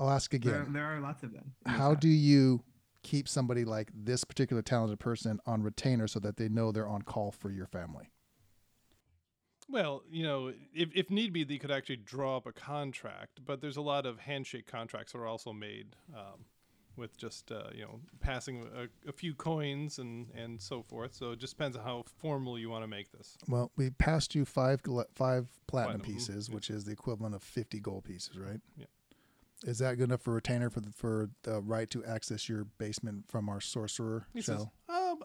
I'll ask There, again. there are lots of them. How do you keep somebody like this particular talented person on retainer so that they know they're on call for your family? Well, you know, if, if need be, they could actually draw up a contract, but there's a lot of handshake contracts that are also made um, with just, uh, you know, passing a, a few coins and, and so forth. So it just depends on how formal you want to make this. Well, we passed you five five platinum, Platinum, mhm, pieces, yeah. which is the equivalent of fifty gold pieces, right? Yeah. Is that good enough for retainer for the, for the right to access your basement from our sorcerer He says, um,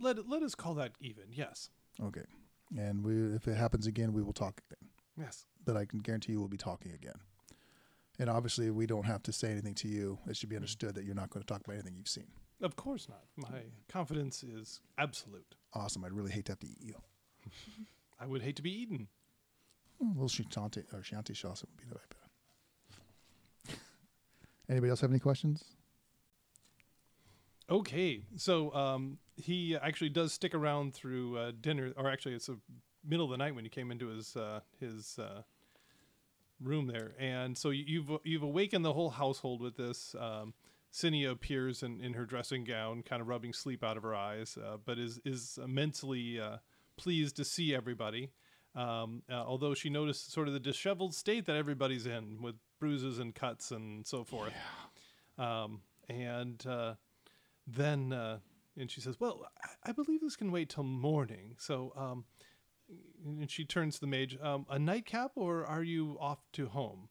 let, let us call that even. Yes. Okay. And we, if it happens again, we will talk again. Yes. But I can guarantee you we'll be talking again. And obviously, we don't have to say anything to you. It should be understood that you're not going to talk about anything you've seen. Of course not. My confidence is absolute. Awesome. I'd really hate to have to eat you. I would hate to be eaten. A little Shanti or Shanti sauce would be the right bad. Anybody else have any questions? Okay, so um, he actually does stick around through uh, dinner, or actually, it's the middle of the night when he came into his uh, his uh, room there, and so you- you've you've awakened the whole household with this. Um, Cinia appears in, in her dressing gown, kind of rubbing sleep out of her eyes, uh, but is is immensely uh, pleased to see everybody. Um, uh, although she noticed sort of the disheveled state that everybody's in, with bruises and cuts and so forth. Um, and uh, then uh, and she says, "Well, I, believe this can wait till morning." So, um, and she turns to the mage, um, "A nightcap, or are you off to home?"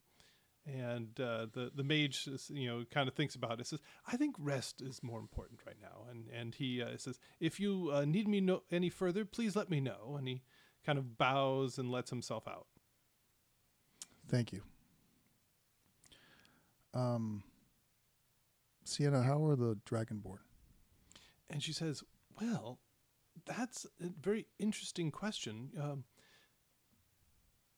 And uh, the the mage, is, you know, kind of thinks about it. Says, "I think rest is more important right now." And and he uh, says, "If you uh, need me no- any further, please let me know." And he kind of bows and lets himself out. Thank you. Um, Cinia, how are the Dragonborn? And she says, "Well, that's a very interesting question. Um,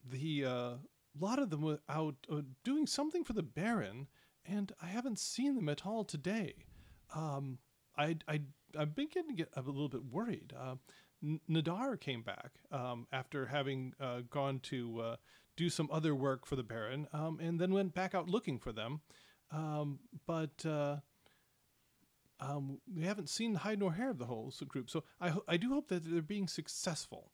the uh, lot of them were out uh, doing something for the Baron, and I haven't seen them at all today. Um, I, I, I'm beginning to get a little bit worried. Uh, Nadar came back um, after having uh, gone to uh, do some other work for the Baron, um, and then went back out looking for them. Um, but uh, um, we haven't seen hide nor hair of the whole group. So I, ho- I do hope that they're being successful.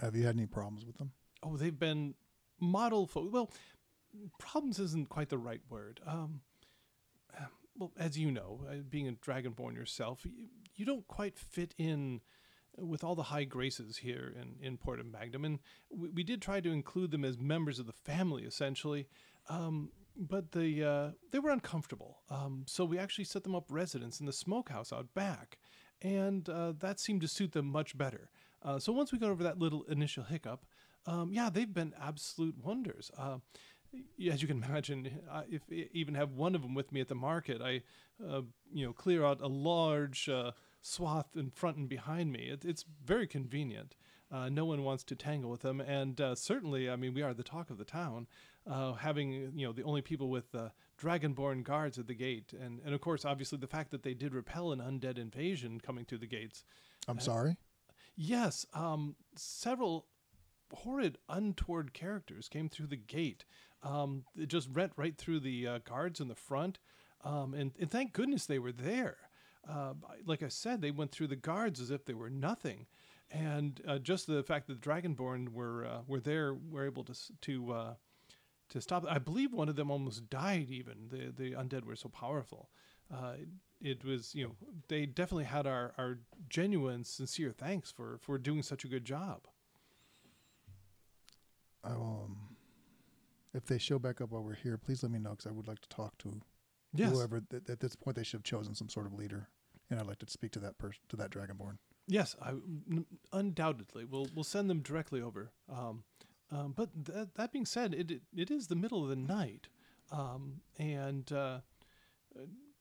Have you had any problems with them? Oh, they've been model fo- Well, problems isn't quite the right word. Um, well, as you know, uh, being a dragonborn yourself, you, you don't quite fit in with all the high graces here in, in Port of Magnum. And we, we did try to include them as members of the family, essentially. Um, but the, uh, they were uncomfortable. Um, so we actually set them up residence in the smokehouse out back. And uh, that seemed to suit them much better. Uh, so once we got over that little initial hiccup, um, yeah, they've been absolute wonders. Uh, as you can imagine, I, if I even have one of them with me at the market, I, uh, you know, clear out a large uh, swath in front and behind me. It, it's very convenient. Uh, no one wants to tangle with them, and uh, certainly, I mean, we are the talk of the town. Uh, having you know the only people with uh, dragonborn guards at the gate, and and of course, obviously, the fact that they did repel an undead invasion coming through the gates. I'm sorry. Yes, um, several horrid, untoward characters came through the gate. Um, it just went right through the uh, guards in the front, um, and, and thank goodness they were there. Uh, like I said, they went through the guards as if they were nothing, and uh, just the fact that the Dragonborn were uh, were there, were able to to uh, to stop. I believe one of them almost died. Even the the undead were so powerful. Uh, it was you know they definitely had our, our genuine sincere thanks for for doing such a good job Um, if they show back up while we're here, please let me know because I would like to talk to yes whoever. Th- at this point, they should have chosen some sort of leader, and I'd like to speak to that person, to that Dragonborn. yes I, n- undoubtedly we'll we'll send them directly over um, um, but th- that being said it, it it is the middle of the night um, and uh,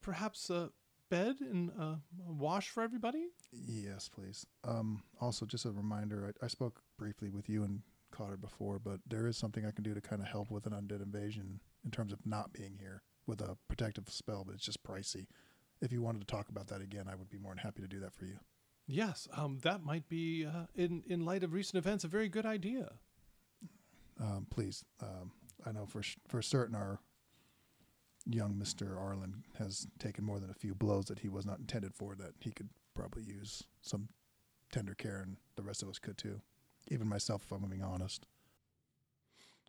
perhaps a bed and a wash for everybody Yes, please. Um, also, just a reminder, I, I spoke briefly with you and Cotter before, but there is something I can do to kind of help with an undead invasion in terms of not being here with a protective spell, but it's just pricey. If you wanted to talk about that again, I would be more than happy to do that for you. yes um, that might be uh, in in light of recent events a very good idea Um, please, um, I know for sh- for certain our young Mister Arlen has taken more than a few blows that he was not intended for. That he could probably use some tender care, and the rest of us could too. Even myself, if I'm being honest.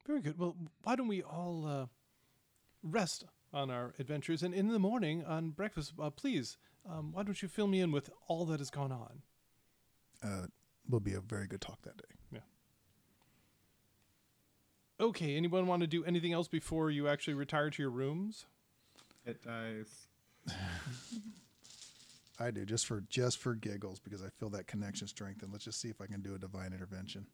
Very good. Well, why don't we all uh, rest on our adventures, and in the morning on breakfast, uh, please, um, why don't you fill me in with all that has gone on? Uh, will be a very good talk that day. Okay. Anyone want to do anything else before you actually retire to your rooms? It dies. I do just for just for giggles because I feel that connection strength, and let's just see if I can do a divine intervention.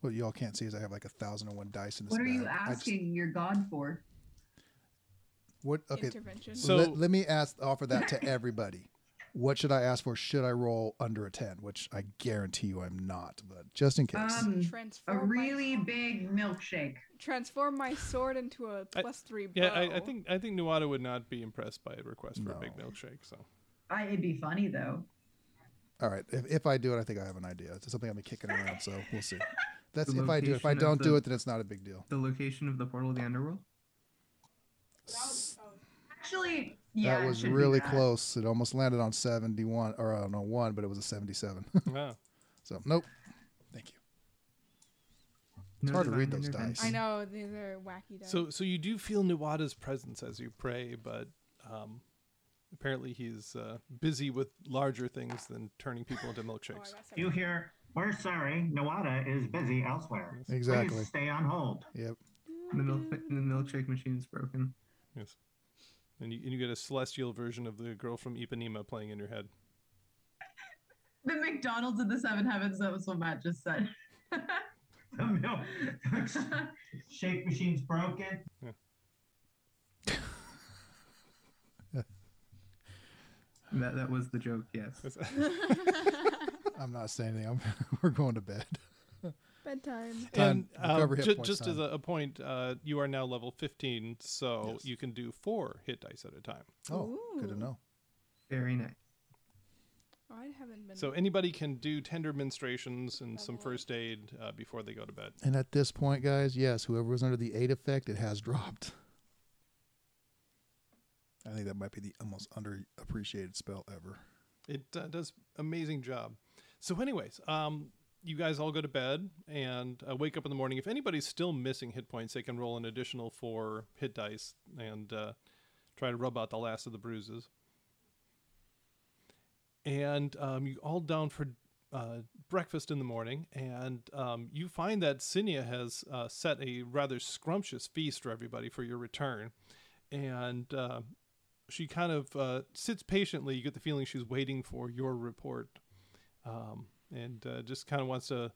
What y'all can't see is I have like a thousand and one dice in this. What are you bag. I just- asking your god for? what? Okay, Intervention. So- let, let me ask offer that to everybody. What should I ask for? Should I roll under a ten? Which I guarantee you I'm not, but just in case. Um, a transform my- really big milkshake. transform my sword into a I- plus three bow. Yeah, I, I think I think Nuada would not be impressed by a request for a big milkshake. So I, it'd be funny though. All right, if, if I do it, I think I have an idea. It's something I've been kicking around, so we'll see. That's if I do. it. If I don't do it, then it's not a big deal. The location of the portal of the underworld. Actually, yeah, that was really that. close. It almost landed on 71 or I don't know 1, but it was a 77. wow. so, nope. Thank you. No hard to read those dice. I know these are wacky dice. So so you do feel Nuada's presence as you pray, but um, apparently he's uh, busy with larger things than turning people into Oh, milkshakes. got You hear We're sorry, Nuada is busy elsewhere. Exactly. Please stay on hold. Yep. The, milk, the milkshake machine's broken. Yes. And you, and you get a celestial version of the girl from Ipanema playing in your head. The McDonald's in the Seven Heavens. That was what Matt just said. The milk shake machine's broken. That that was the joke. Yes. I'm not saying anything. I'm, we're going to bed. Bedtime. And um, recover hit ju- points just as a, a point, uh, you are now level 15, so Yes. you can do four hit dice at a time. Oh, good to know. Very nice. Oh, I haven't been. So anybody can do tender menstruations and some first aid uh, before they go to bed. And at this point, guys, yes, whoever was under the aid effect, it has dropped. I think that might be the most underappreciated spell ever. It uh, does amazing job. So, anyways, um, you guys all go to bed and uh, wake up in the morning. If anybody's still missing hit points, they can roll an additional four hit dice and uh, try to rub out the last of the bruises. And um, you all down for uh, breakfast in the morning, and um, you find that Cinia has uh, set a rather scrumptious feast for everybody for your return. And uh, she kind of uh, sits patiently. You get the feeling she's waiting for your report, um, and uh, just kind of wants to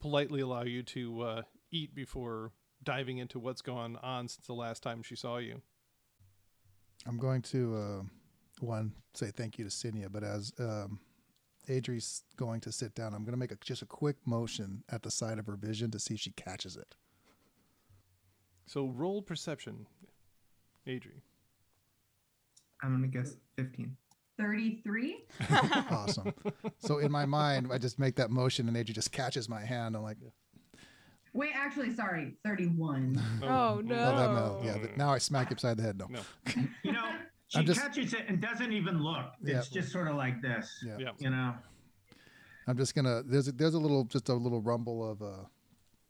politely allow you to uh, eat before diving into what's gone on since the last time she saw you. I'm going to uh, one say thank you to Cinia, but as um, Adri's going to sit down, I'm going to make a, just a quick motion at the side of her vision to see if she catches it. So roll perception, Adri. I'm gonna guess 15. 33. awesome. So in my mind, I just make that motion, and Adri just catches my hand. I'm like, Wait, actually, sorry, 31. Oh, no. oh, that, no, yeah. th- Now I smack you upside the head. No. No. You know, she I'm just- catches it and doesn't even look. It's Yeah. just sort of like this. Yeah. Yeah. You know. I'm just gonna. There's a, there's a little just a little rumble of uh,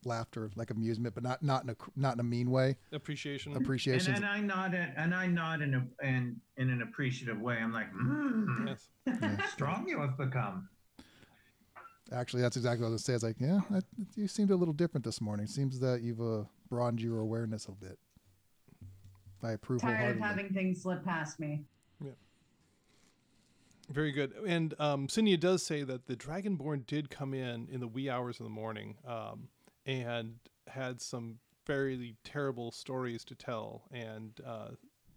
laughter, like amusement, but not not in a not in a mean way. Appreciation. Appreciation. and I nod it, and I nod in a in in an appreciative way. I'm like, mm, yes. strong you have become. Actually, that's exactly what I was gonna say. It's like, yeah, I, you seemed a little different this morning. Seems that you've uh, broadened your awareness a bit. I approve Tired of having things slip past me. Very good. And um, Cinia does say that the Dragonborn did come in in the wee hours of the morning um, and had some fairly terrible stories to tell. And uh,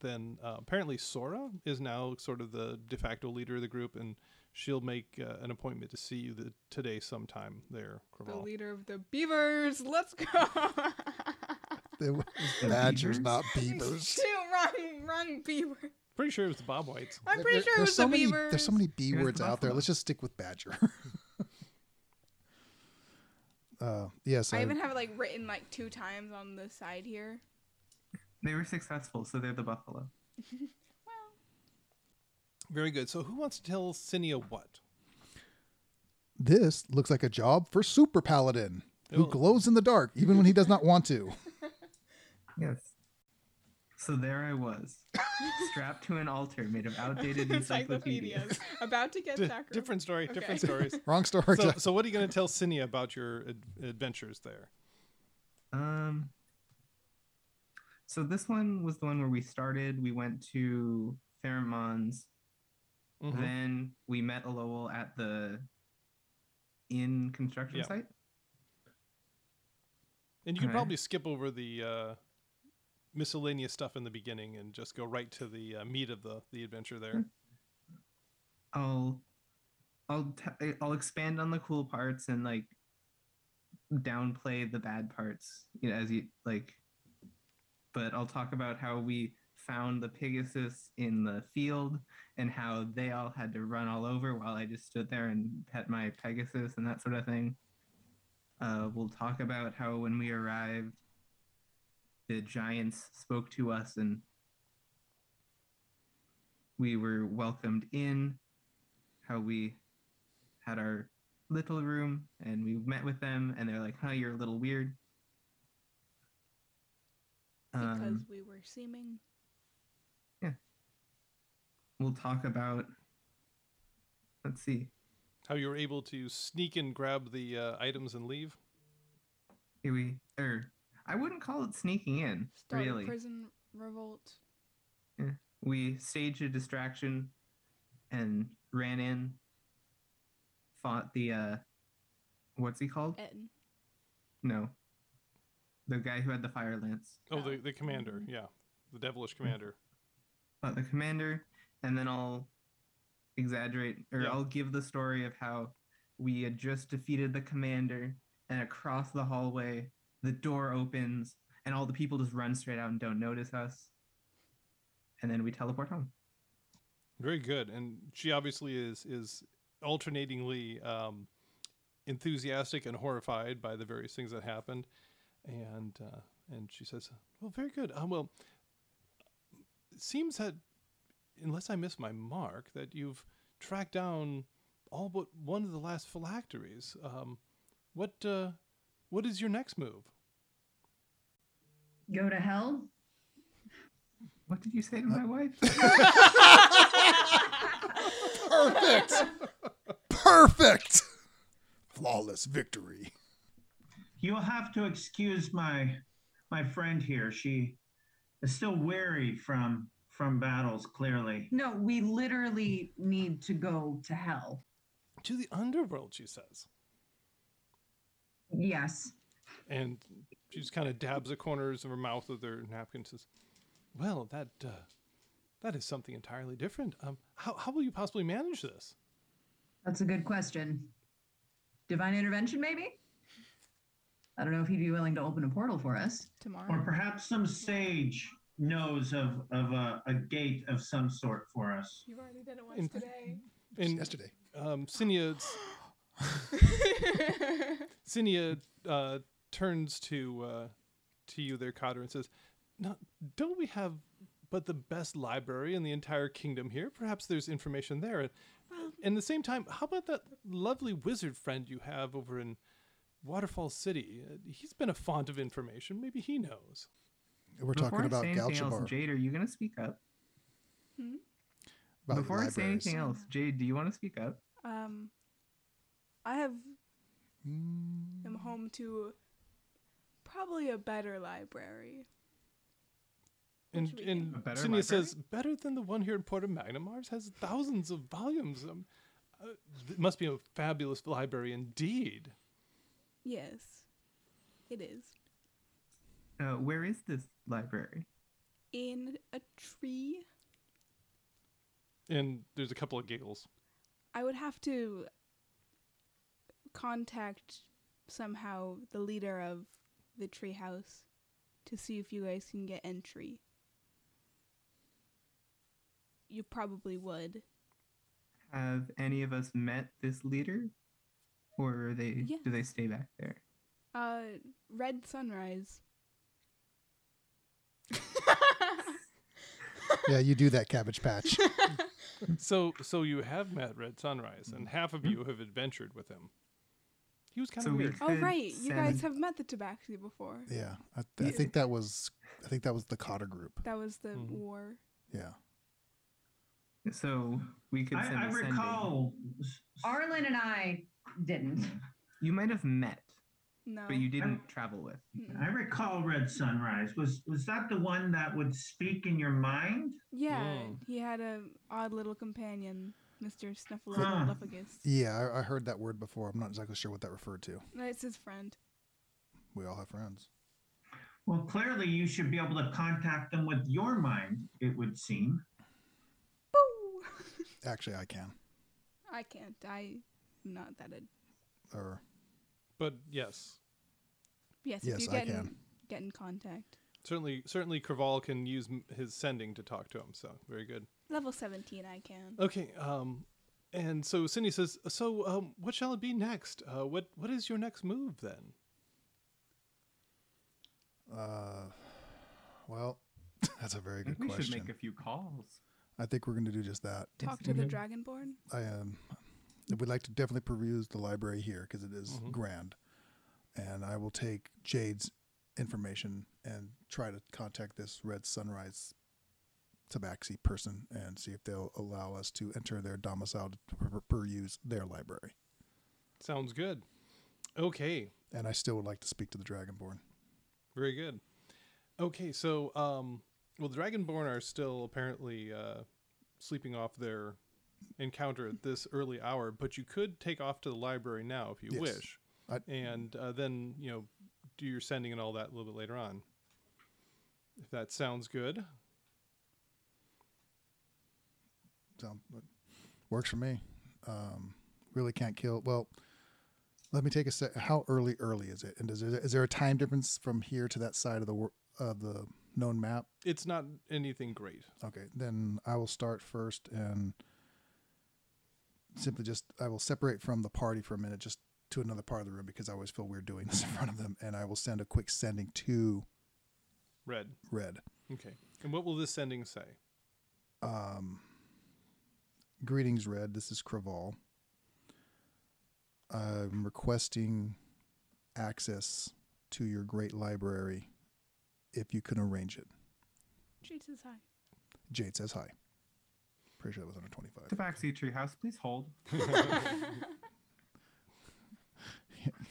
then uh, apparently Sora is now sort of the de facto leader of the group, and she'll make uh, an appointment to see you the, today sometime there, The leader of the beavers. Let's go. It was The badgers, beavers? not beavers. Two wrong, wrong beaver. Pretty sure it was the Bob Whites. I'm pretty there- sure it was so the many, beavers. There's so many B It was the words out there. Let's just stick with badger. uh, yes, I I, even have it like written like two times on the side here. They were successful, so they're the buffalo. Well, Very good. So who wants to tell Cinia what? this looks like a job for Super Paladin, who Oh. glows in the dark even when he does not want to. Yes. So there I was, strapped to an altar made of outdated encyclopedias. encyclopedias about to get Di- sacrificed. different story, different stories. Wrong story. so, so what are you going to tell Cinia about your ad- adventures there? Um. So this one was the one where we started. We went to Pheromones. Mhm. Then we met Lowell at the in construction Yeah. site. And you can Okay. probably skip over the uh, miscellaneous stuff in the beginning and just go right to the uh, meat of the, the adventure there. I'll I'll t- I'll expand on the cool parts and like downplay the bad parts, you know, as you like. But I'll talk about how we found the Pegasus in the field and how they all had to run all over while I just stood there and pet my Pegasus and that sort of thing. Uh, we'll talk about how when we arrived, the giants spoke to us and we were welcomed in, how we had our little room and we met with them and they're like, huh, you're a little weird. because Um, we were seeming. Yeah. We'll talk about, let's see. How you were able to sneak and grab the uh, items and leave? Here we, or I wouldn't call it sneaking in. Start really, a prison revolt. we staged a distraction and ran in. Fought the uh, what's he called? Ettin. No, the guy who had the fire lance. Oh, the, the commander. Yeah. The devilish commander. Fought the commander, and then I'll exaggerate, or Yeah. I'll give the story of how we had just defeated the commander, and across the hallway, the door opens, and all the people just run straight out and don't notice us. And then we teleport home. Very good. And she obviously is is alternatingly um, enthusiastic and horrified by the various things that happened. And uh, and she says, "Well, very good. Um, well, it seems that unless I miss my mark, that you've tracked down all but one of the last phylacteries. Um, what uh, what is your next move?" Go to hell. What did you say to uh, my wife? Perfect. Perfect. Flawless victory. You'll have to excuse my my friend here. She is still weary from from battles. Clearly, No, we literally need to go to hell. To the underworld, she says. Yes. and she just kind of dabs the corners of her mouth with her napkin and says, "Well, that uh, that is something entirely different. Um, how how will you possibly manage this?" That's a good question. Divine intervention, maybe? I don't know if he'd be willing to open a portal for us. Tomorrow. or perhaps some sage knows of of a, a gate of some sort for us. You've already done it once In- today. And Yesterday. um, Cinia, Cinia uh, turns to uh, to you there, Cotter, and says, "Now, don't we have but the best library in the entire kingdom here? Perhaps there's information there. And, and at the same time, how about that lovely wizard friend you have over in Waterfall City? Uh, he's been a font of information. Maybe he knows." We're Before talking I about say anything Galchabar. Jade, are you going to speak up? about Before I say anything else, Jade, do you want to speak up? Um, I have Mm, am home to probably a better library. And, Which and A better says, better than the one here in Porta Magna. Mars has thousands of volumes. Um, uh, it must be a fabulous library indeed. Yes, it is Uh, where is this library? in a tree. And there's a couple of giggles. I would have to contact somehow the leader of the treehouse to see if you guys can get entry. You probably would. Have any of us met this leader? Or are they Yes. do they stay back there? Uh, Red Sunrise. yeah, you do that, Cabbage Patch. So, so you have met Red Sunrise, and half of you have adventured with him. He was kind So of we weird. Oh right, you guys have met the Tabaxi before. yeah, I, I think that was. I think that was the Cotter group. That was the Mhm. war. Yeah. So we could send I, I a sending. recall. s- s- Arlen and I didn't. You might have met, No. but you didn't travel with. I recall Red Sunrise. Was was that the one that would speak in your mind? Yeah, Mm. he had a odd little companion, Mr. Huh. Snuffleupagus. Yeah, I, I heard that word before. I'm not exactly sure what that referred to. It's his friend. We all have friends. Well, clearly you should be able to contact them with your mind. It would seem. Boo! Actually, I can. I can't. I'm not that. Ad- Or But yes, yes, Yes, if you I get in, can. get in contact. certainly, certainly, Craval can use his sending to talk to him. So very good. Level 17, I can. Okay. Um, and so Cindy says, "So, um, what shall it be next? Uh, what what is your next move then?" Uh, well, that's a very good think we question. should make a few calls. I think we're going to do just that. Talk to the Dragonborn. I am. um, would like to definitely peruse the library here because it is Mhm. grand, and I will take Jade's information and try to contact this Red Sunrise tabaxi person and see if they'll allow us to enter their domicile to per- peruse their library. Sounds good. Okay, And I still would like to speak to the Dragonborn. very good. Okay, so um, well, the Dragonborn are still apparently uh, sleeping off their encounter at this early hour, but you could take off to the library now if you Yes. wish, I- and uh, then you know do your sending and all that a little bit later on. If that sounds good. So works for me. Um, really can't kill. Well, let me take a sec. How early? Early is it? And is there, is there a time difference from here to that side of the of the known map? It's not anything great. Okay, then I will start first and simply just I will separate from the party for a minute, just to another part of the room because I always feel weird doing this in front of them, and I will send a quick sending to Red. Red. Okay. And what will this sending say? Um, greetings, Red. This is Craval. I'm requesting access to your great library if you can arrange it. Jade says hi. Jade says hi. Pretty sure that was under 25. Tabaxi Treehouse, please hold.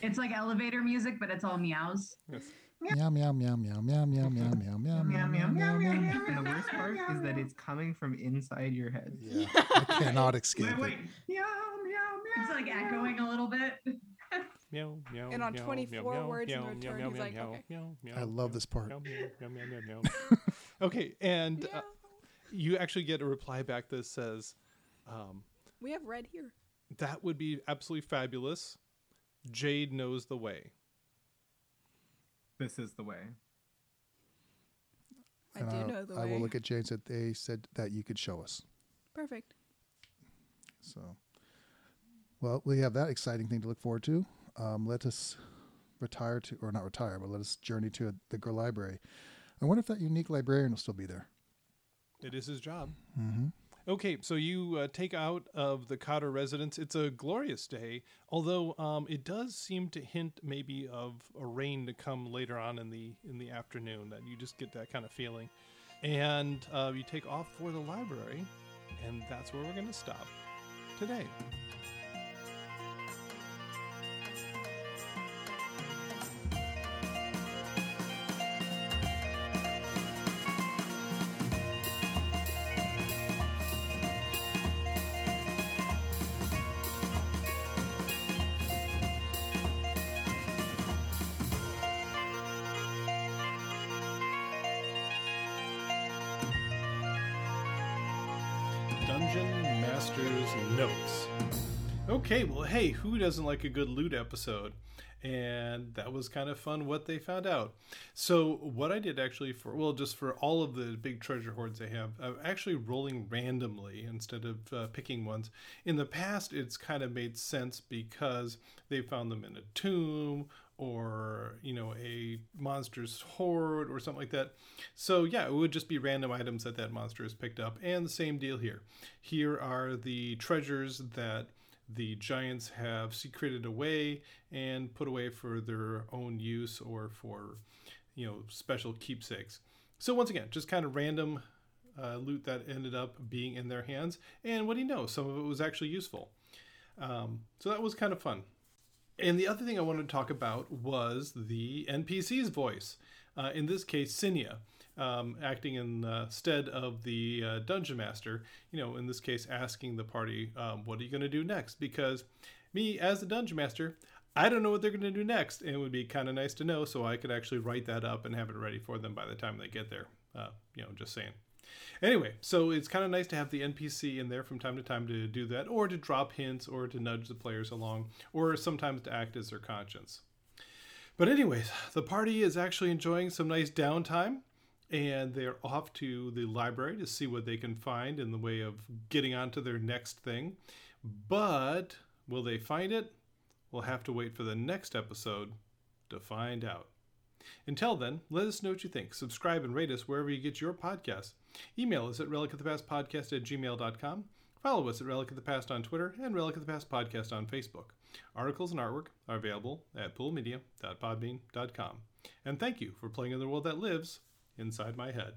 It's like elevator music, but it's all meows. Yes. Meow, meow, meow, meow, meow, meow, meow, meow, meow, meow, meow, meow, meow. And the worst part is that it's coming from inside your head. Yeah, I cannot escape Wait, wait. it. Meow, meow, meow. It's like echoing a little bit. Meow, meow. And on meow, 24 meow, meow, words in meow, return, meow, he's meow, like, meow, okay. meow, meow, I love meow, this part. Meow, meow, meow, meow, meow, meow. okay, and uh, Meow. you actually get a reply back that says, um, We have red here. "That would be absolutely fabulous. Jade knows the way." This is the way. I And do I'll- know the I way. will look at Jade. Said they said that you could show us. Perfect. So, well, we have that exciting thing to look forward to. Um, let us retire to, or not retire, but let us journey to the Girl library. I wonder if that unique librarian will still be there. It is his job. Mm-hmm. Okay, so you uh, take out of the Cotter residence. It's a glorious day, although um, it does seem to hint maybe of a rain to come later on in the in the afternoon. That you just get that kind of feeling, and uh, you take off for the library, and that's where we're going to stop today. Okay, well, hey, who doesn't like a good loot episode? And that was kind of fun what they found out. So, what I did actually for, well, just for all of the big treasure hoards they have, I'm actually rolling randomly instead of uh, picking ones. In the past, it's kind of made sense because they found them in a tomb or, you know, a monster's hoard or something like that. So, yeah, it would just be random items that that monster has picked up. And the same deal here. Here are the treasures that the giants have secreted away and put away for their own use or for, you know, special keepsakes. So, once again, just kind of random uh, loot that ended up being in their hands. And what do you know? Some of it was actually useful. Um, so, that was kind of fun. And the other thing I wanted to talk about was the NPC's voice. Uh, in this case, Cinia, um, acting in uh, stead of the uh, dungeon master. You know, in this case, asking the party, um, "What are you going to do next?" Because me, as the dungeon master, I don't know what they're going to do next, and it would be kind of nice to know so I could actually write that up and have it ready for them by the time they get there. Uh, you know, just saying. Anyway, so it's kind of nice to have the NPC in there from time to time to do that, or to drop hints, or to nudge the players along, or sometimes to act as their conscience. But, anyways, the party is actually enjoying some nice downtime, and they're off to the library to see what they can find in the way of getting on to their next thing. But will they find it? We'll have to wait for the next episode to find out. Until then, let us know what you think. Subscribe and rate us wherever you get your podcasts. Email us at relicofthepastpodcast at gmail.com. Follow us at Relic of the Past on Twitter and Relic of the Past Podcast on Facebook. Articles and artwork are available at poolmedia.podbean.com. And thank you for playing in the world that lives inside my head.